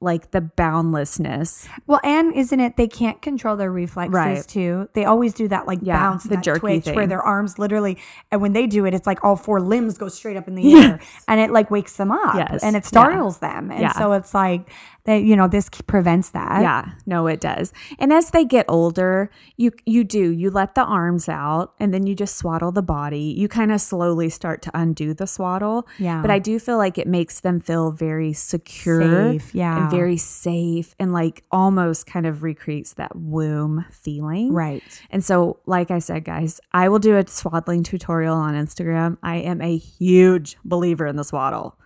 like the boundlessness. Well, and isn't it they can't control their reflexes Right. too? They always do that like Yeah, bounce, the jerky twitch where their arms literally, and when they do it, it's like all four limbs go straight up in the air, and it like wakes them up, Yes. and it Yeah. startles them, and Yeah. so it's like that. You know, this prevents that. Yeah, no, it does. And as they get older, you you do you let the arms out, and then you just swaddle the body. You kind of slowly start to undo the swaddle. Yeah. but I do feel like it makes them feel very secure, Safe, yeah. and very safe, and like almost kind of recreates that womb feeling, Right. And so, like I said, guys, I will do a swaddling tutorial on Instagram. I am a huge believer in the swaddle.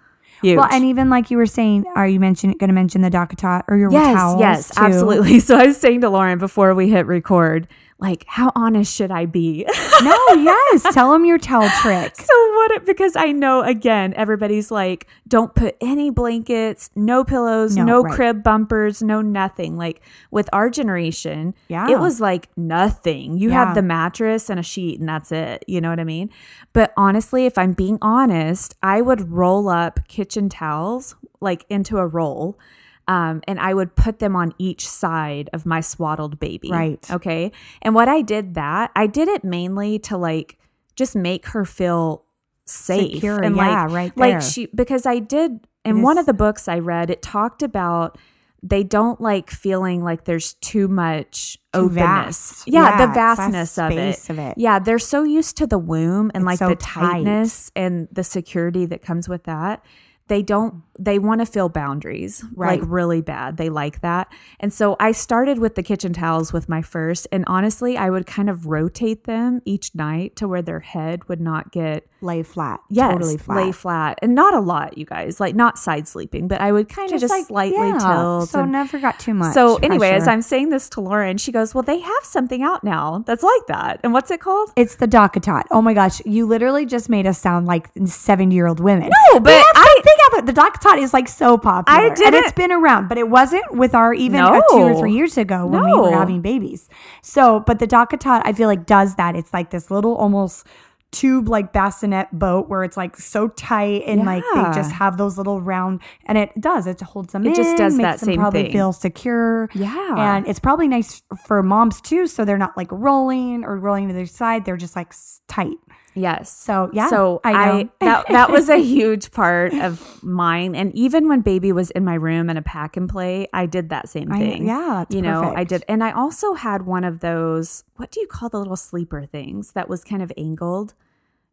Huge. Well, and even like you were saying, are you mention going to mention the DockATot or your Yes, towels? yes, too? absolutely. So I was saying to Lauren before we hit record, like, how honest should I be? No, yes. Tell them your towel trick. so what? Because I know again, everybody's like, don't put any blankets, no pillows, no, No, right. crib bumpers, no nothing. Like with our generation, Yeah. it was like nothing. You Yeah. have the mattress and a sheet, and that's it. You know what I mean? But honestly, if I'm being honest, I would roll up kitchen towels like into a roll. Um, and I would put them on each side of my swaddled baby. Right. Okay. And what I did that, I did it mainly to like just make her feel safe Secure, and yeah, like right there. like she because I did in one of the books I read, it talked about they don't like feeling like there's too much Too openness. vast. Yeah, Yeah, the vastness of it. of it. Yeah, they're so used to the womb and It's like so the tight. tightness and the security that comes with that. They don't they want to feel boundaries Right. like really bad. They like that. And so I started with the kitchen towels with my first and honestly, I would kind of rotate them each night to where their head would not get Lay flat. Yes, totally flat. lay flat, and not a lot, you guys. Like not side sleeping, but I would kind of just, like, slightly yeah, tilt. So and- never got too much. so anyway, as. I'm saying this to Lauren, she goes, "Well, they have something out now that's like that, and what's it called?" It's the DockATot. Oh my gosh, you literally just made us sound like seventy year old women. No, but I- think out there. The DockATot is like so popular. I and didn't- it's been around, but it wasn't with our even uh, two or three years ago when we were having babies. So, but the DockATot, I feel like does that. It's like this little almost tube like bassinet boat where it's like so tight and like they just have those little round and it does it holds them It just does makes that them same probably thing. feel secure Yeah. and it's probably nice for moms too so they're not like rolling or rolling to their side they're just like tight Yes. So, yeah, So I I, that that was a huge part of mine, and even when baby was in my room in a pack and play, I did that same I- thing. yeah, that's you know, I did, and I also had one of those. What do you call the little sleeper things that was kind of angled?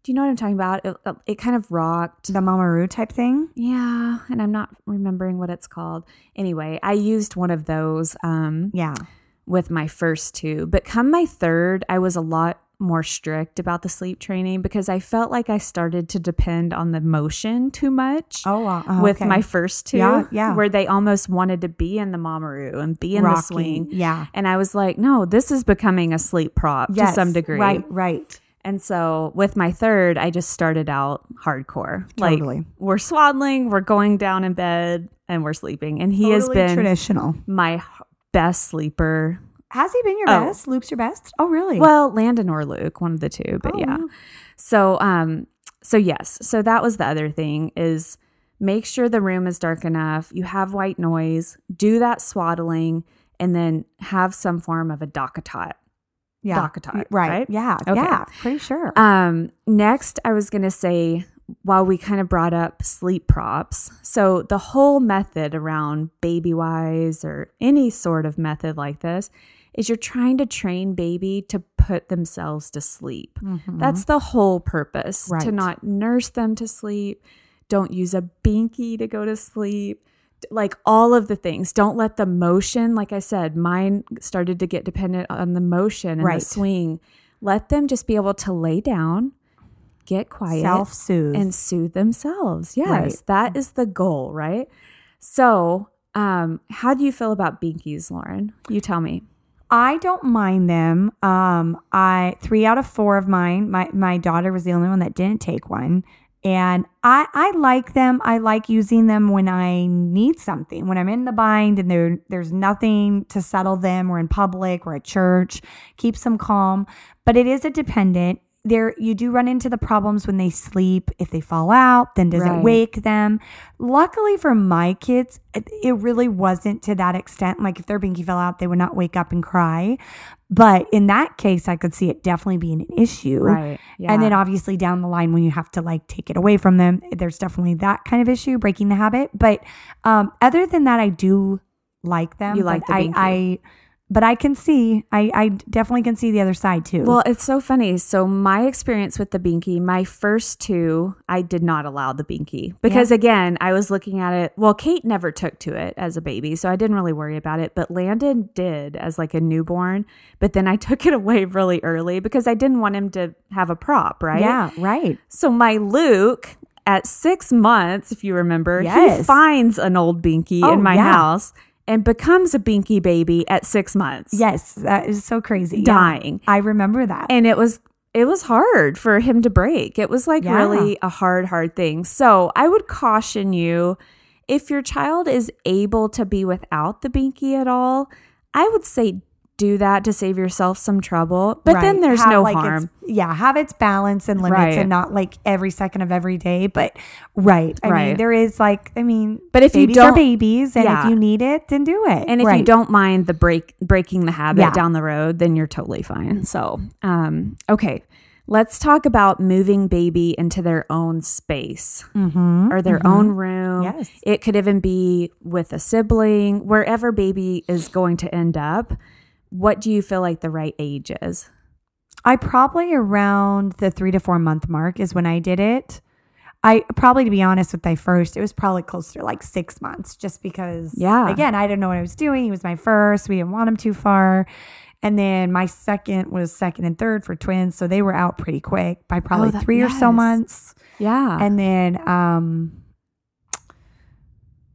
Do you know what I'm talking about? It, it kind of rocked. the mamaroo type thing Yeah, and I'm not remembering what it's called. Anyway, I used one of those um, yeah with my first two, but come my third, I was a lot more strict about the sleep training because I felt like I started to depend on the motion too much. Oh, wow. Oh, with okay. my first two, Yeah, yeah. where they almost wanted to be in the mamaroo and be in Rocking, the swing. yeah. and I was like, no, this is becoming a sleep prop to some degree. right right And so with my third, I just started out hardcore. Totally. Like we're swaddling, we're going down in bed, and we're sleeping. And he has been traditional my best sleeper. Has he been your Oh. best luke's your best oh really Well, Landon or Luke, one of the two, but Oh, yeah. wow. So um so yes, so that was the other thing is make sure the room is dark enough, you have white noise, do that swaddling and then have some form of a DockATot. Yeah. DockATot, Right. right? Yeah. Okay. Yeah. Pretty sure. Um, next, I was going to say, while we kind of brought up sleep props, so the whole method around baby wise or any sort of method like this is you're trying to train baby to put themselves to sleep. That's the whole purpose to Mm-hmm. Not nurse them to sleep. Don't use a binky to go to sleep. Like all of the things. Don't let the motion, like I said, mine started to get dependent on the motion and Right. the swing. Let them just be able to lay down, get quiet, Self soothe. and soothe themselves. Yes, Right. that is the goal, right? So, um, how do you feel about binkies, Lauren? You tell me. I don't mind them. Um, I three out of four of mine. My my daughter was the only one that didn't take one, and I I like them. I like using them when I need something. When I'm in the bind and there there's nothing to settle them. We're in public. We're at church. Keeps them calm. But it is a dependent. There you do run into the problems when they sleep. If they fall out, then does Right. it wake them? Luckily for my kids, it, it really wasn't to that extent. Like if their binky fell out, they would not wake up and cry. But in that case, I could see it definitely being an issue. Right. Yeah. And then obviously down the line when you have to like take it away from them, there's definitely that kind of issue, breaking the habit. But um, other than that, I do like them. You like the I, binky. I but I can see, I, I definitely can see the other side too. Well, it's so funny. So my experience with the binky, my first two, I did not allow the binky because again, I was looking at it. Well, Kate never took to it as a baby, so I didn't really worry about it. But Landon did as like a newborn. But then I took it away really early because I didn't want him to have a prop, right? yeah, right. So my Luke at six months, if you remember, he finds an old binky Oh, in my yeah. house and becomes a binky baby at six months. Yes, that is so crazy. Yeah. Dying. I remember that. And it was it was hard for him to break. It was like Yeah. really a hard, hard thing. So I would caution you if your child is able to be without the binky at all, I would say do that to save yourself some trouble. But then there's Have, no like, harm. Yeah, have its balance and limits Right. and not like every second of every day. But right. I mean, Right. there is like, I mean, But if you don't- babies and Yeah. if you need it, then do it. And if you don't mind the break breaking the habit Yeah. down the road, then you're totally fine. So, um, okay, let's talk about moving baby into their own space Mhm, or their mhm. own room. Yes. It could even be with a sibling, wherever baby is going to end up. What do you feel like the right age is? I probably around the three to four month mark is when I did it. I probably, to be honest with my first, it was probably closer to like six months just because, Yeah. again, I didn't know what I was doing. He was my first. We didn't want him too far. And then my second was second and third for twins. So they were out pretty quick by probably Oh, that- three or so months. Yeah. And then, um,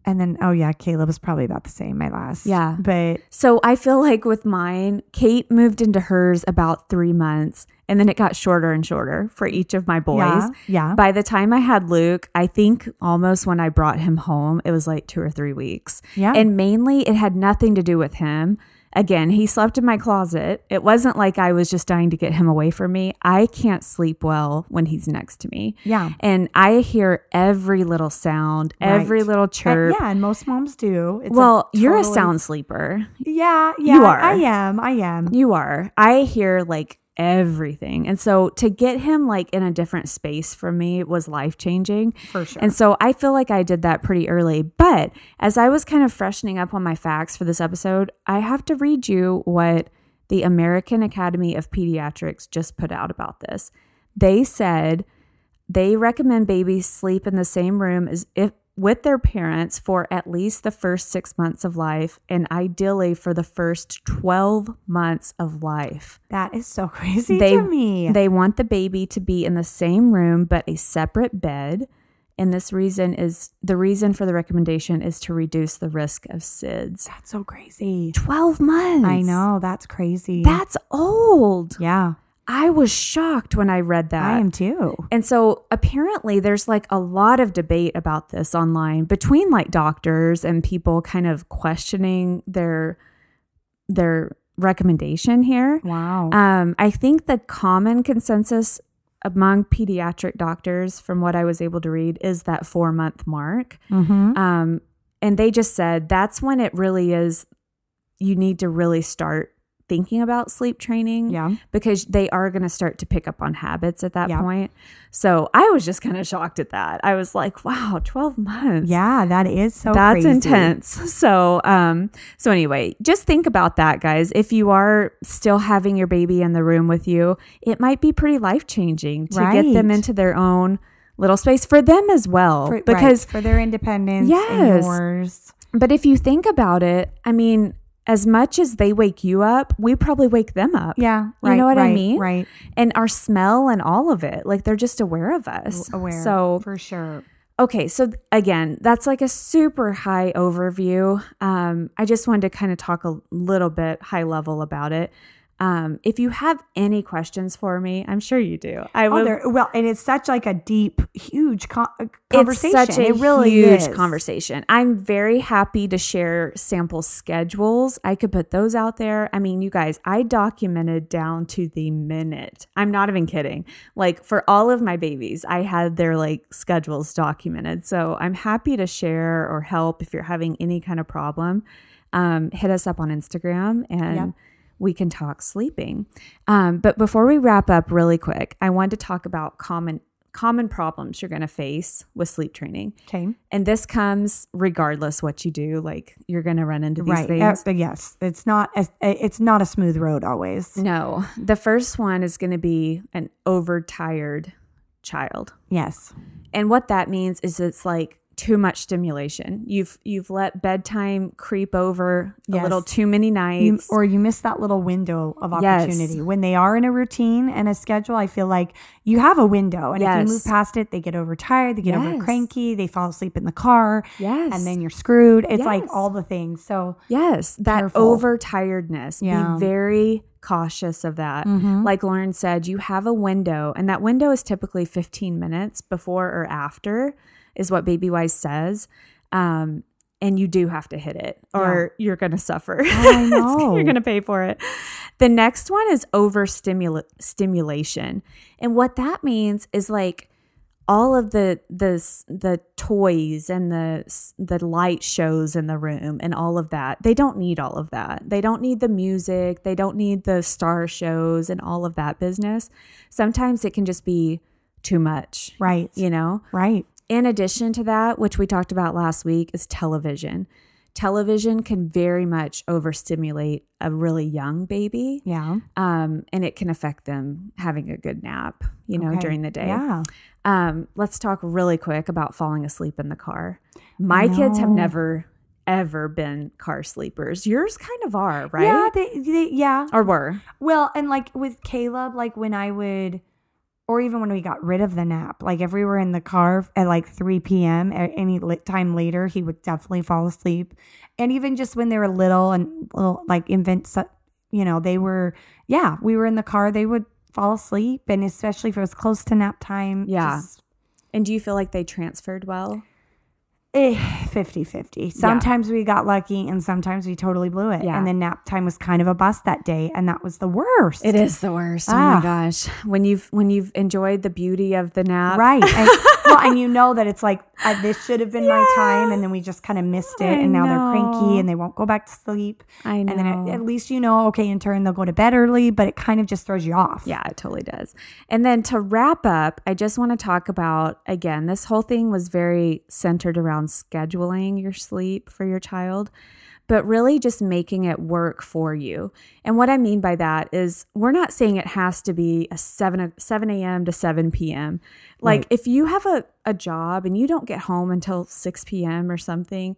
and then, oh yeah, Caleb was probably about the same, my last. Yeah. But so I feel like with mine, Kate moved into hers about three months, and then it got shorter and shorter for each of my boys. yeah, yeah. By the time I had Luke, I think almost when I brought him home, it was like two or three weeks. Yeah. And mainly it had nothing to do with him. Again, he slept in my closet. It wasn't like I was just dying to get him away from me. I can't sleep well when he's next to me. Yeah. And I hear every little sound, every Right. little And- chirp. yeah, and most moms do. It's a well, you're a sound sleeper. Yeah, yeah. are. I am. I am. You are. I hear like everything. And so to get him like in a different space for me was life changing. For sure. And so I feel like I did that pretty early. But as I was kind of freshening up on my facts for this episode, I have to read you what the American Academy of Pediatrics just put out about this. They said they recommend babies sleep in the same room as if with their parents for at least the first 6 months of life and ideally for the first 12 months of life. that is so crazy They to me. they want the baby to be in the same room but a separate bed. And this reason is the reason for the recommendation is to reduce the risk of SIDS. that's so crazy. 12 months. I know. That's crazy. That's old. yeah. I was shocked when I read that. I am too. And so apparently there's like a lot of debate about this online between like doctors and people kind of questioning their their recommendation here. Wow. Um, I think the common consensus among pediatric doctors, from what I was able to read, is that four month mark. mm-hmm. Um, and they just said that's when it really is you need to really start thinking about sleep training Yeah. because they are going to start to pick up on habits at that Yeah. point. So I was just kind of shocked at that. I was like, wow, 12 months. Yeah, that is so That's crazy. intense. So, um, so anyway, just think about that, guys. If you are still having your baby in the room with you, it might be pretty life changing to get them into their own little space for them as well. For, because, right, for their independence Yes. and yours. but if you think about it, I mean, as much as they wake you up, we probably wake them up. Yeah. You know what I mean? Right. And our smell and all of it, like they're just aware of us. Aware. So for sure. Okay, so again, that's like a super high overview. Um, I just wanted to kind of talk a little bit high level about it. Um, if you have any questions for me, I'm sure you do. I Oh, well, and it's such like a deep, huge uh, it's conversation. such a it really huge is. conversation. I'm very happy to share sample schedules. I could put those out there. I mean, you guys, I documented down to the minute. I'm not even kidding. Like for all of my babies, I had their like schedules documented. So I'm happy to share or help if you're having any kind of problem. Um, hit us up on Instagram and Yep. We can talk sleeping. Um, but before we wrap up, really quick, I want to talk about common common problems you're going to face with sleep training. Okay. And this comes regardless what you do. Like you're going to run into these Right. things. Uh, yes. It's not. As, it's not a smooth road always. no, the first one is going to be an overtired child. Yes. And what that means is it's like too much stimulation. You've you've let bedtime creep over a little too many You, nights. or you miss that little window of Yes. opportunity when they are in a routine and a schedule. I feel like you have a window, and if you move past it, they get overtired, they get over cranky, they fall asleep in the car, yes. and then you're screwed. It's like all the things. So Yes, that Careful. overtiredness. Yeah. Be very cautious of that. Mhm. Like Lauren said, you have a window, and that window is typically 15 minutes before or after, is what BabyWise says. Um, and you do have to hit it, or you're going to suffer. I know. you're going to pay for it. The next one is over stimulation, and what that means is like all of the the the toys and the the light shows in the room and all of that they don't need all of that they don't need the music they don't need the star shows and all of that business sometimes it can just be too much right, you know right, in addition to that which we talked about last week is television television can very much overstimulate a really young baby yeah, um, and it can affect them having a good nap you know Okay. during the day yeah. um, let's talk really quick about falling asleep in the car. My kids have never ever been car sleepers. Yours kind of are, right? Yeah, they, they, yeah. or were. Well, and like with Caleb, like when I would, or even when we got rid of the nap, like if we were in the car at like 3 p.m., at any time later, he would definitely fall asleep. And even just when they were little and little, like infants, you know, they were, yeah, we were in the car, they would fall asleep. And especially if it was close to nap time. Yeah. just, And do you feel like they transferred well? Eh, 50 50. Sometimes we got lucky and sometimes we totally blew it. Yeah. And then nap time was kind of a bust that day. And that was the worst. It is the worst. Oh Ah. my gosh. When you've when you've enjoyed the beauty of the nap. Right. And, well, and you know that it's like, uh, this should have been my time. And then we just kind of missed it. I and now they're cranky and they won't go back to sleep. I know. And then at, at least you know, okay, in turn, they'll go to bed early, but it kind of just throws you off. Yeah, it totally does. And then to wrap up, I just want to talk about again, this whole thing was very centered around scheduling your sleep for your child, but really just making it work for you. And what I mean by that is we're not saying it has to be a 7 o- 7 a.m. to 7 p.m. Like Right. if you have a, a job and you don't get home until 6 p.m. or something,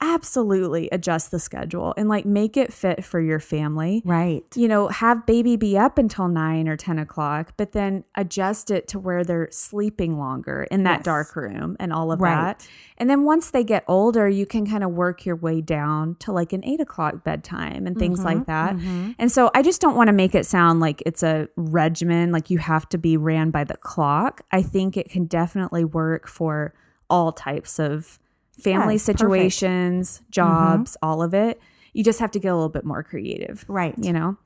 absolutely adjust the schedule and like make it fit for your family Right. you know, have baby be up until nine or 10 o'clock, but then adjust it to where they're sleeping longer in that Yes. dark room and all of Right. that. And then once they get older, you can kind of work your way down to like an eight o'clock bedtime and things mm-hmm, like that. Mm-hmm. And so I just don't want to make it sound like it's a regimen, like you have to be ran by the clock. I think it can definitely work for all types of family Yes, perfect. situations, jobs, all of it. You just have to get a little bit more creative Right. you know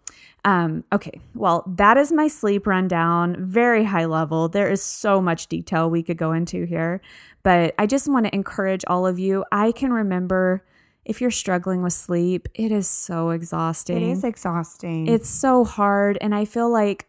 um okay well that is my sleep rundown very high level there is so much detail we could go into here but i just want to encourage all of you i can remember if you're struggling with sleep, it is so exhausting. It is exhausting. It's so hard. And I feel like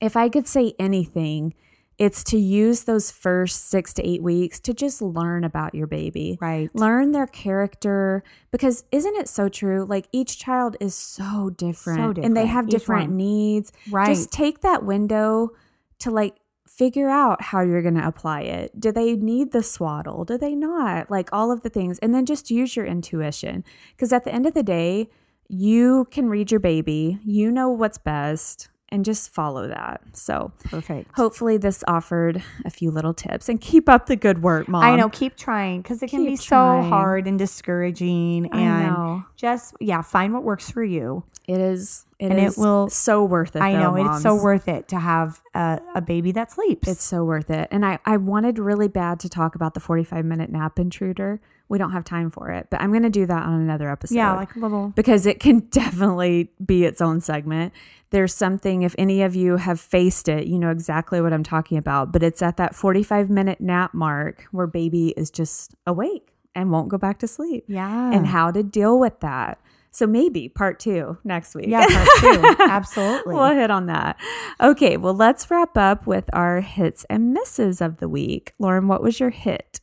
if I could say anything, it's to use those first six to eight weeks to just learn about your baby. right. Learn their character because isn't it so true? Like each child is so different, and they have each different one. needs. Right. Just take that window to like figure out how you're going to apply it. Do they need the swaddle? Do they not? Like all of the things. And then just use your intuition because at the end of the day, you can read your baby, you know what's best, and just follow that. So, Perfect. hopefully, this offered a few little tips and keep up the good work, mom. I know. Keep trying because it can be Keep so hard and discouraging. I And know. just yeah, find what works for you. It is. It And it will- so worth it. I though, know it's so worth it to have a, a baby that sleeps. It's so worth it. And I, I wanted really bad to talk about the 45 minute nap intruder. We don't have time for it, but I'm going to do that on another episode. yeah, like a little. because it can definitely be its own segment. There's something, if any of you have faced it, you know exactly what I'm talking about. But it's at that 45 minute nap mark where baby is just awake and won't go back to sleep. Yeah. And how to deal with that. So maybe part two next week. yeah, part two. Absolutely. we'll hit on that. Okay, well, let's wrap up with our hits and misses of the week. Lauren, what was your hit?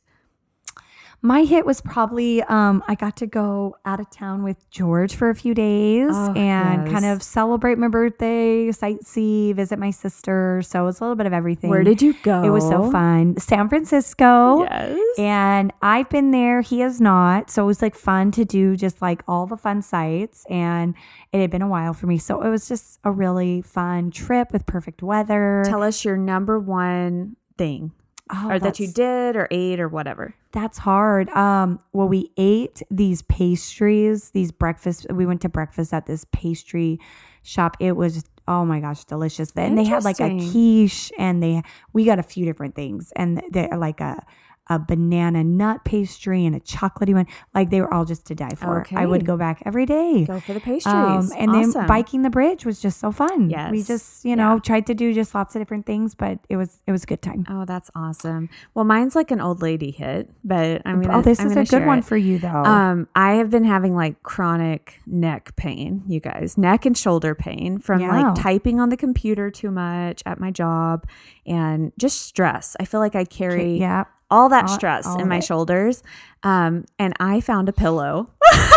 My hit was probably um, I got to go out of town with George for a few days Oh, and yes. kind of celebrate my birthday, sightsee, visit my sister. So it was a little bit of everything. Where did you go? It was so fun. San Francisco. Yes. And I've been there, he has not. So it was like fun to do just like all the fun sites. And it had been a while for me. So it was just a really fun trip with perfect weather. Tell us your number one thing Oh, or that you did or ate or whatever. That's hard. Um, well, we ate these pastries, these breakfast. We went to breakfast at this pastry shop. It was oh my gosh, delicious. And they had like a quiche, and they we got a few different things, and they like a a banana nut pastry and a chocolatey one. Like they were all just to die for. I would go back every day. Go for the pastries. Um, and Awesome. then biking the bridge was just so fun. Yes. We just, you know, Yeah. tried to do just lots of different things, but it was it was a good time. Oh, that's awesome. Well, mine's like an old lady hit, but I'm gonna. oh, this I'm is a good one it. for you though. Um, I have been having like chronic neck pain, you guys, neck and shoulder pain from Yeah. like typing on the computer too much at my job and just stress. I feel like I carry yeah. All that All- stress all in my it. shoulders. Um, and I found a pillow.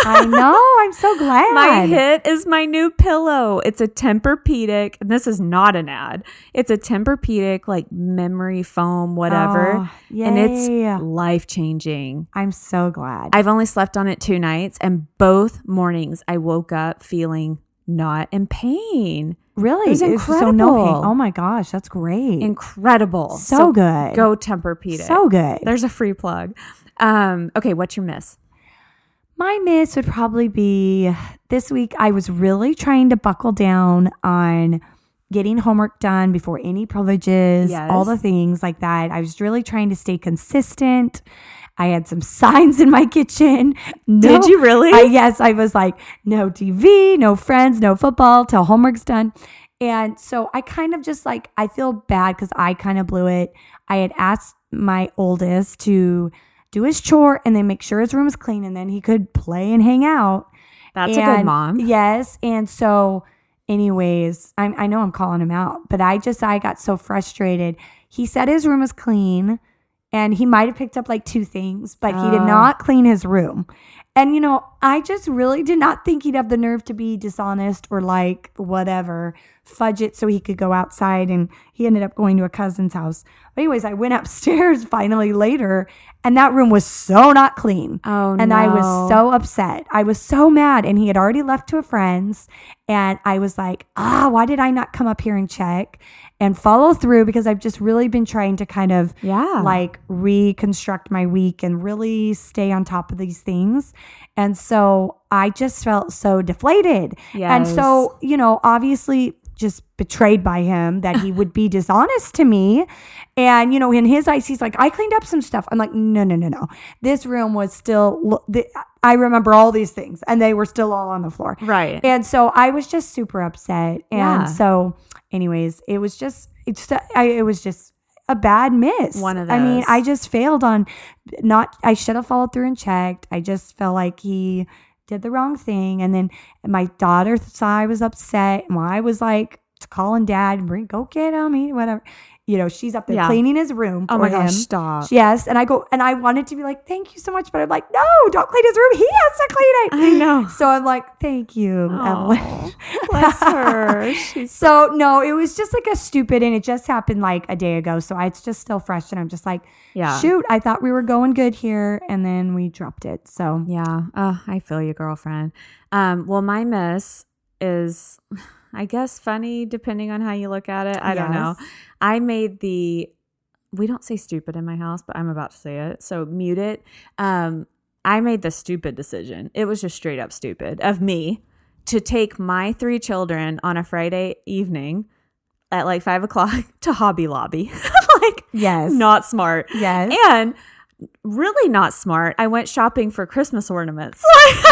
I know. I'm so glad. My hit is my new pillow. It's a Tempur-Pedic, and this is not an ad. It's a Tempur-Pedic like memory foam, whatever, Oh, and it's life changing. I'm so glad. I've only slept on it two nights, and both mornings I woke up feeling not in pain. Really, it was It's So no pain. incredible. Oh my gosh, that's great. Incredible. so, good. Go Tempur-Pedic. So good. There's a free plug. Um, okay, what's your miss? My miss would probably be this week. I was really trying to buckle down on getting homework done before any privileges, Yes. all the things like that. I was really trying to stay consistent. I had some signs in my kitchen. No- Did you really? I, yes, I was like, no TV, no friends, no football till homework's done. And so I kind of just like, I feel bad because I kind of blew it. I had asked my oldest to do his chore and then make sure his room was clean and then he could play and hang out. That's a good mom. Yes. And so, anyways, I, I know I'm calling him out, but I just, I got so frustrated. He said his room was clean and he might have picked up like two things, but he did Oh. not clean his room. And, you know, I just really did not think he'd have the nerve to be dishonest or like whatever, fudge it so he could go outside. And he ended up going to a cousin's house. But, anyways, I went upstairs finally later and that room was so not clean. Oh, And I was so upset. I was so mad. And he had already left to a friend's. And I was like, ah, why did I not come up here and check and follow through? Because I've just really been trying to kind of Yeah. like reconstruct my week and really stay on top of these things. And so I just felt so deflated. And so, you know, obviously just betrayed by him that he would be dishonest to me. And, you know, in his eyes, he's like, I cleaned up some stuff. I'm like, no, no, no, no. This room was still, I remember all these things and they were still all on the floor. Right. And so I was just super upset. And Yeah. so, anyways, it was just, it's I, it was just, a bad miss. One of those. I mean. I just failed on not. I should have followed through and checked. I just felt like he did the wrong thing, and then my daughter saw I was upset, and I was like calling dad, bring go get him, he, whatever. You know, she's up there Yeah. cleaning his room. Oh my gosh, stop. Yes, and I go and I wanted to be like, "Thank you so much," but I'm like, "No, don't clean his room. He has to clean it." I know. So I'm like, "Thank you, Evelyn." Aw, bless her. She's So no, it was just like a stupid, and it just happened like a day ago. So it's just still fresh, and I'm just like, Yeah. shoot, I thought we were going good here, and then we dropped it. So Yeah. Oh, I feel you, girlfriend. Um, well, my miss is, I guess, funny depending on how you look at it. I don't know. I made the, we don't say stupid in my house, but I'm about to say it. So mute it. Um, I made the stupid decision. It was just straight up stupid of me to take my three children on a Friday evening at like five o'clock to Hobby Lobby. like, yes, not smart. yes, And really not smart. I went shopping for Christmas ornaments.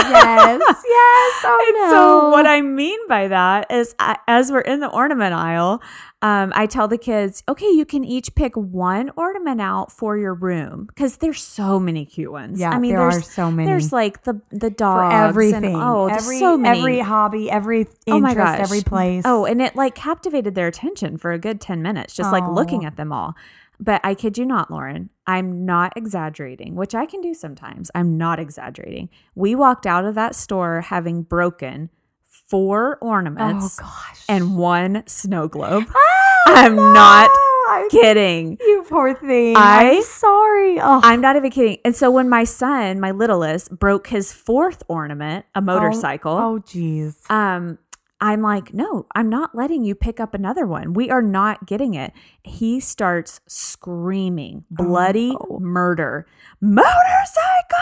yes, yes. Oh And no. so what I mean by that is, I, as we're in the ornament aisle, um, I tell the kids, okay, you can each pick one ornament out for your room because there's so many cute ones. Yeah, I mean, there there's are so many. There's like the the for dogs everything, And, oh, every so many. every hobby, every interest, Oh my gosh. every place. Oh, and it like captivated their attention for a good 10 minutes, just like looking Oh. at them all. But I kid you not, Lauren, I'm not exaggerating, which I can do sometimes. I'm not exaggerating. We walked out of that store having broken four ornaments gosh. and one snow globe. Ah, I'm no, not I'm- kidding. You poor thing. I- I'm sorry. Oh, I'm not even kidding. And so when my son, my littlest, broke his fourth ornament, a motorcycle, Oh, jeez. um i'm like no i'm not letting you pick up another one we are not getting it he starts screaming bloody Oh. murder motorcycle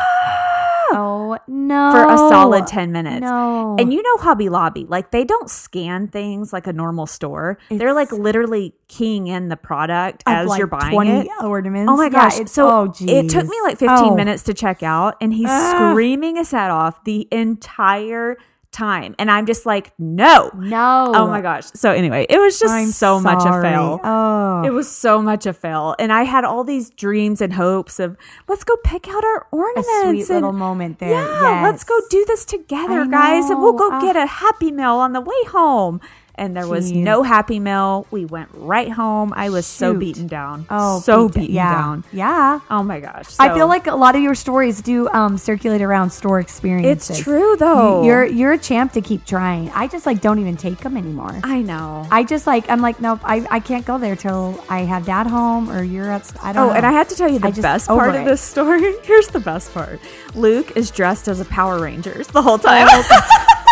Oh no. for a solid 10 minutes No. and you know hobby lobby like they don't scan things like a normal store they're like literally keying in the product as like, you're buying 20 it ornaments. Oh my gosh. it's- so oh, it took me like 15 Oh. minutes to check out and he's Ah. screaming his head off the entire time. And I'm just like, no. No. Oh my gosh. So anyway, it was just I'm so much a fail. Oh. It was so much a fail. And I had all these dreams and hopes of let's go pick out our a ornaments. sweet and- little moment there. yeah, let's go do this together, guys. And we'll go know. get a happy meal on the way home. And there was Jeez. no happy meal. We went right home. I was so beaten down. Oh, so beat- beaten yeah. down. Yeah. Oh my gosh. I feel like a lot of your stories do um, circulate around store experiences. it's true though. You're you're a champ to keep trying. I just like don't even take them anymore. I know. I just like I'm like nope. I, I can't go there till I have dad home or you're at. I don't Oh, know. and I have to tell you the best part of this story. Here's the best part. Luke is dressed as a Power Rangers the whole time. Oh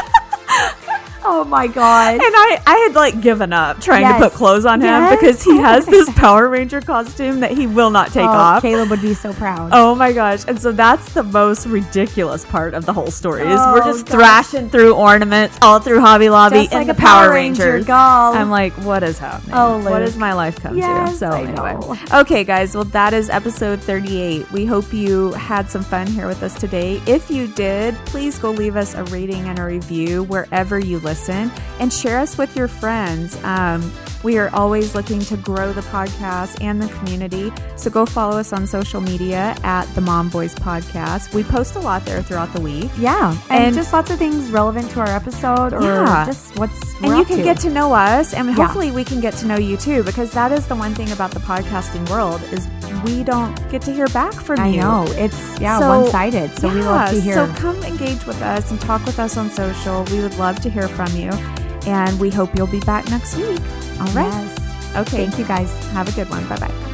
Oh my god. And I, I had like given up trying Yes. to put clothes on him Yes. because he has this Power Ranger costume that he will not take Oh, off. Caleb would be so proud. Oh my gosh. And so that's the most ridiculous part of the whole story is Oh, we're just gosh. thrashing through ornaments all through Hobby Lobby Just in like the a Power, Power Ranger, Rangers. I'm like, what is happening? Oh, what Luke. does my life come to? So I anyway. know. Okay, guys. Well, that is episode 38. We hope you had some fun here with us today. If you did, please go leave us a rating and a review wherever you listen and share us with your friends. Um, we are always looking to grow the podcast and the community. So go follow us on social media at the Mom Voice Podcast. We post a lot there throughout the week. Yeah, and, And- just lots of things relevant to our episode or Yeah. just what's and you can to. get to know us and Yeah. hopefully we can get to know you too because that is the one thing about the podcasting world is we don't get to hear back from I you I know it's yeah So- one sided. So we love to Yeah, hear. So come engage with us and talk with us on social. We would love to hear from you. And we hope you'll be back next week. All right. Yes. Okay. Thank you guys. Have a good one. Bye bye.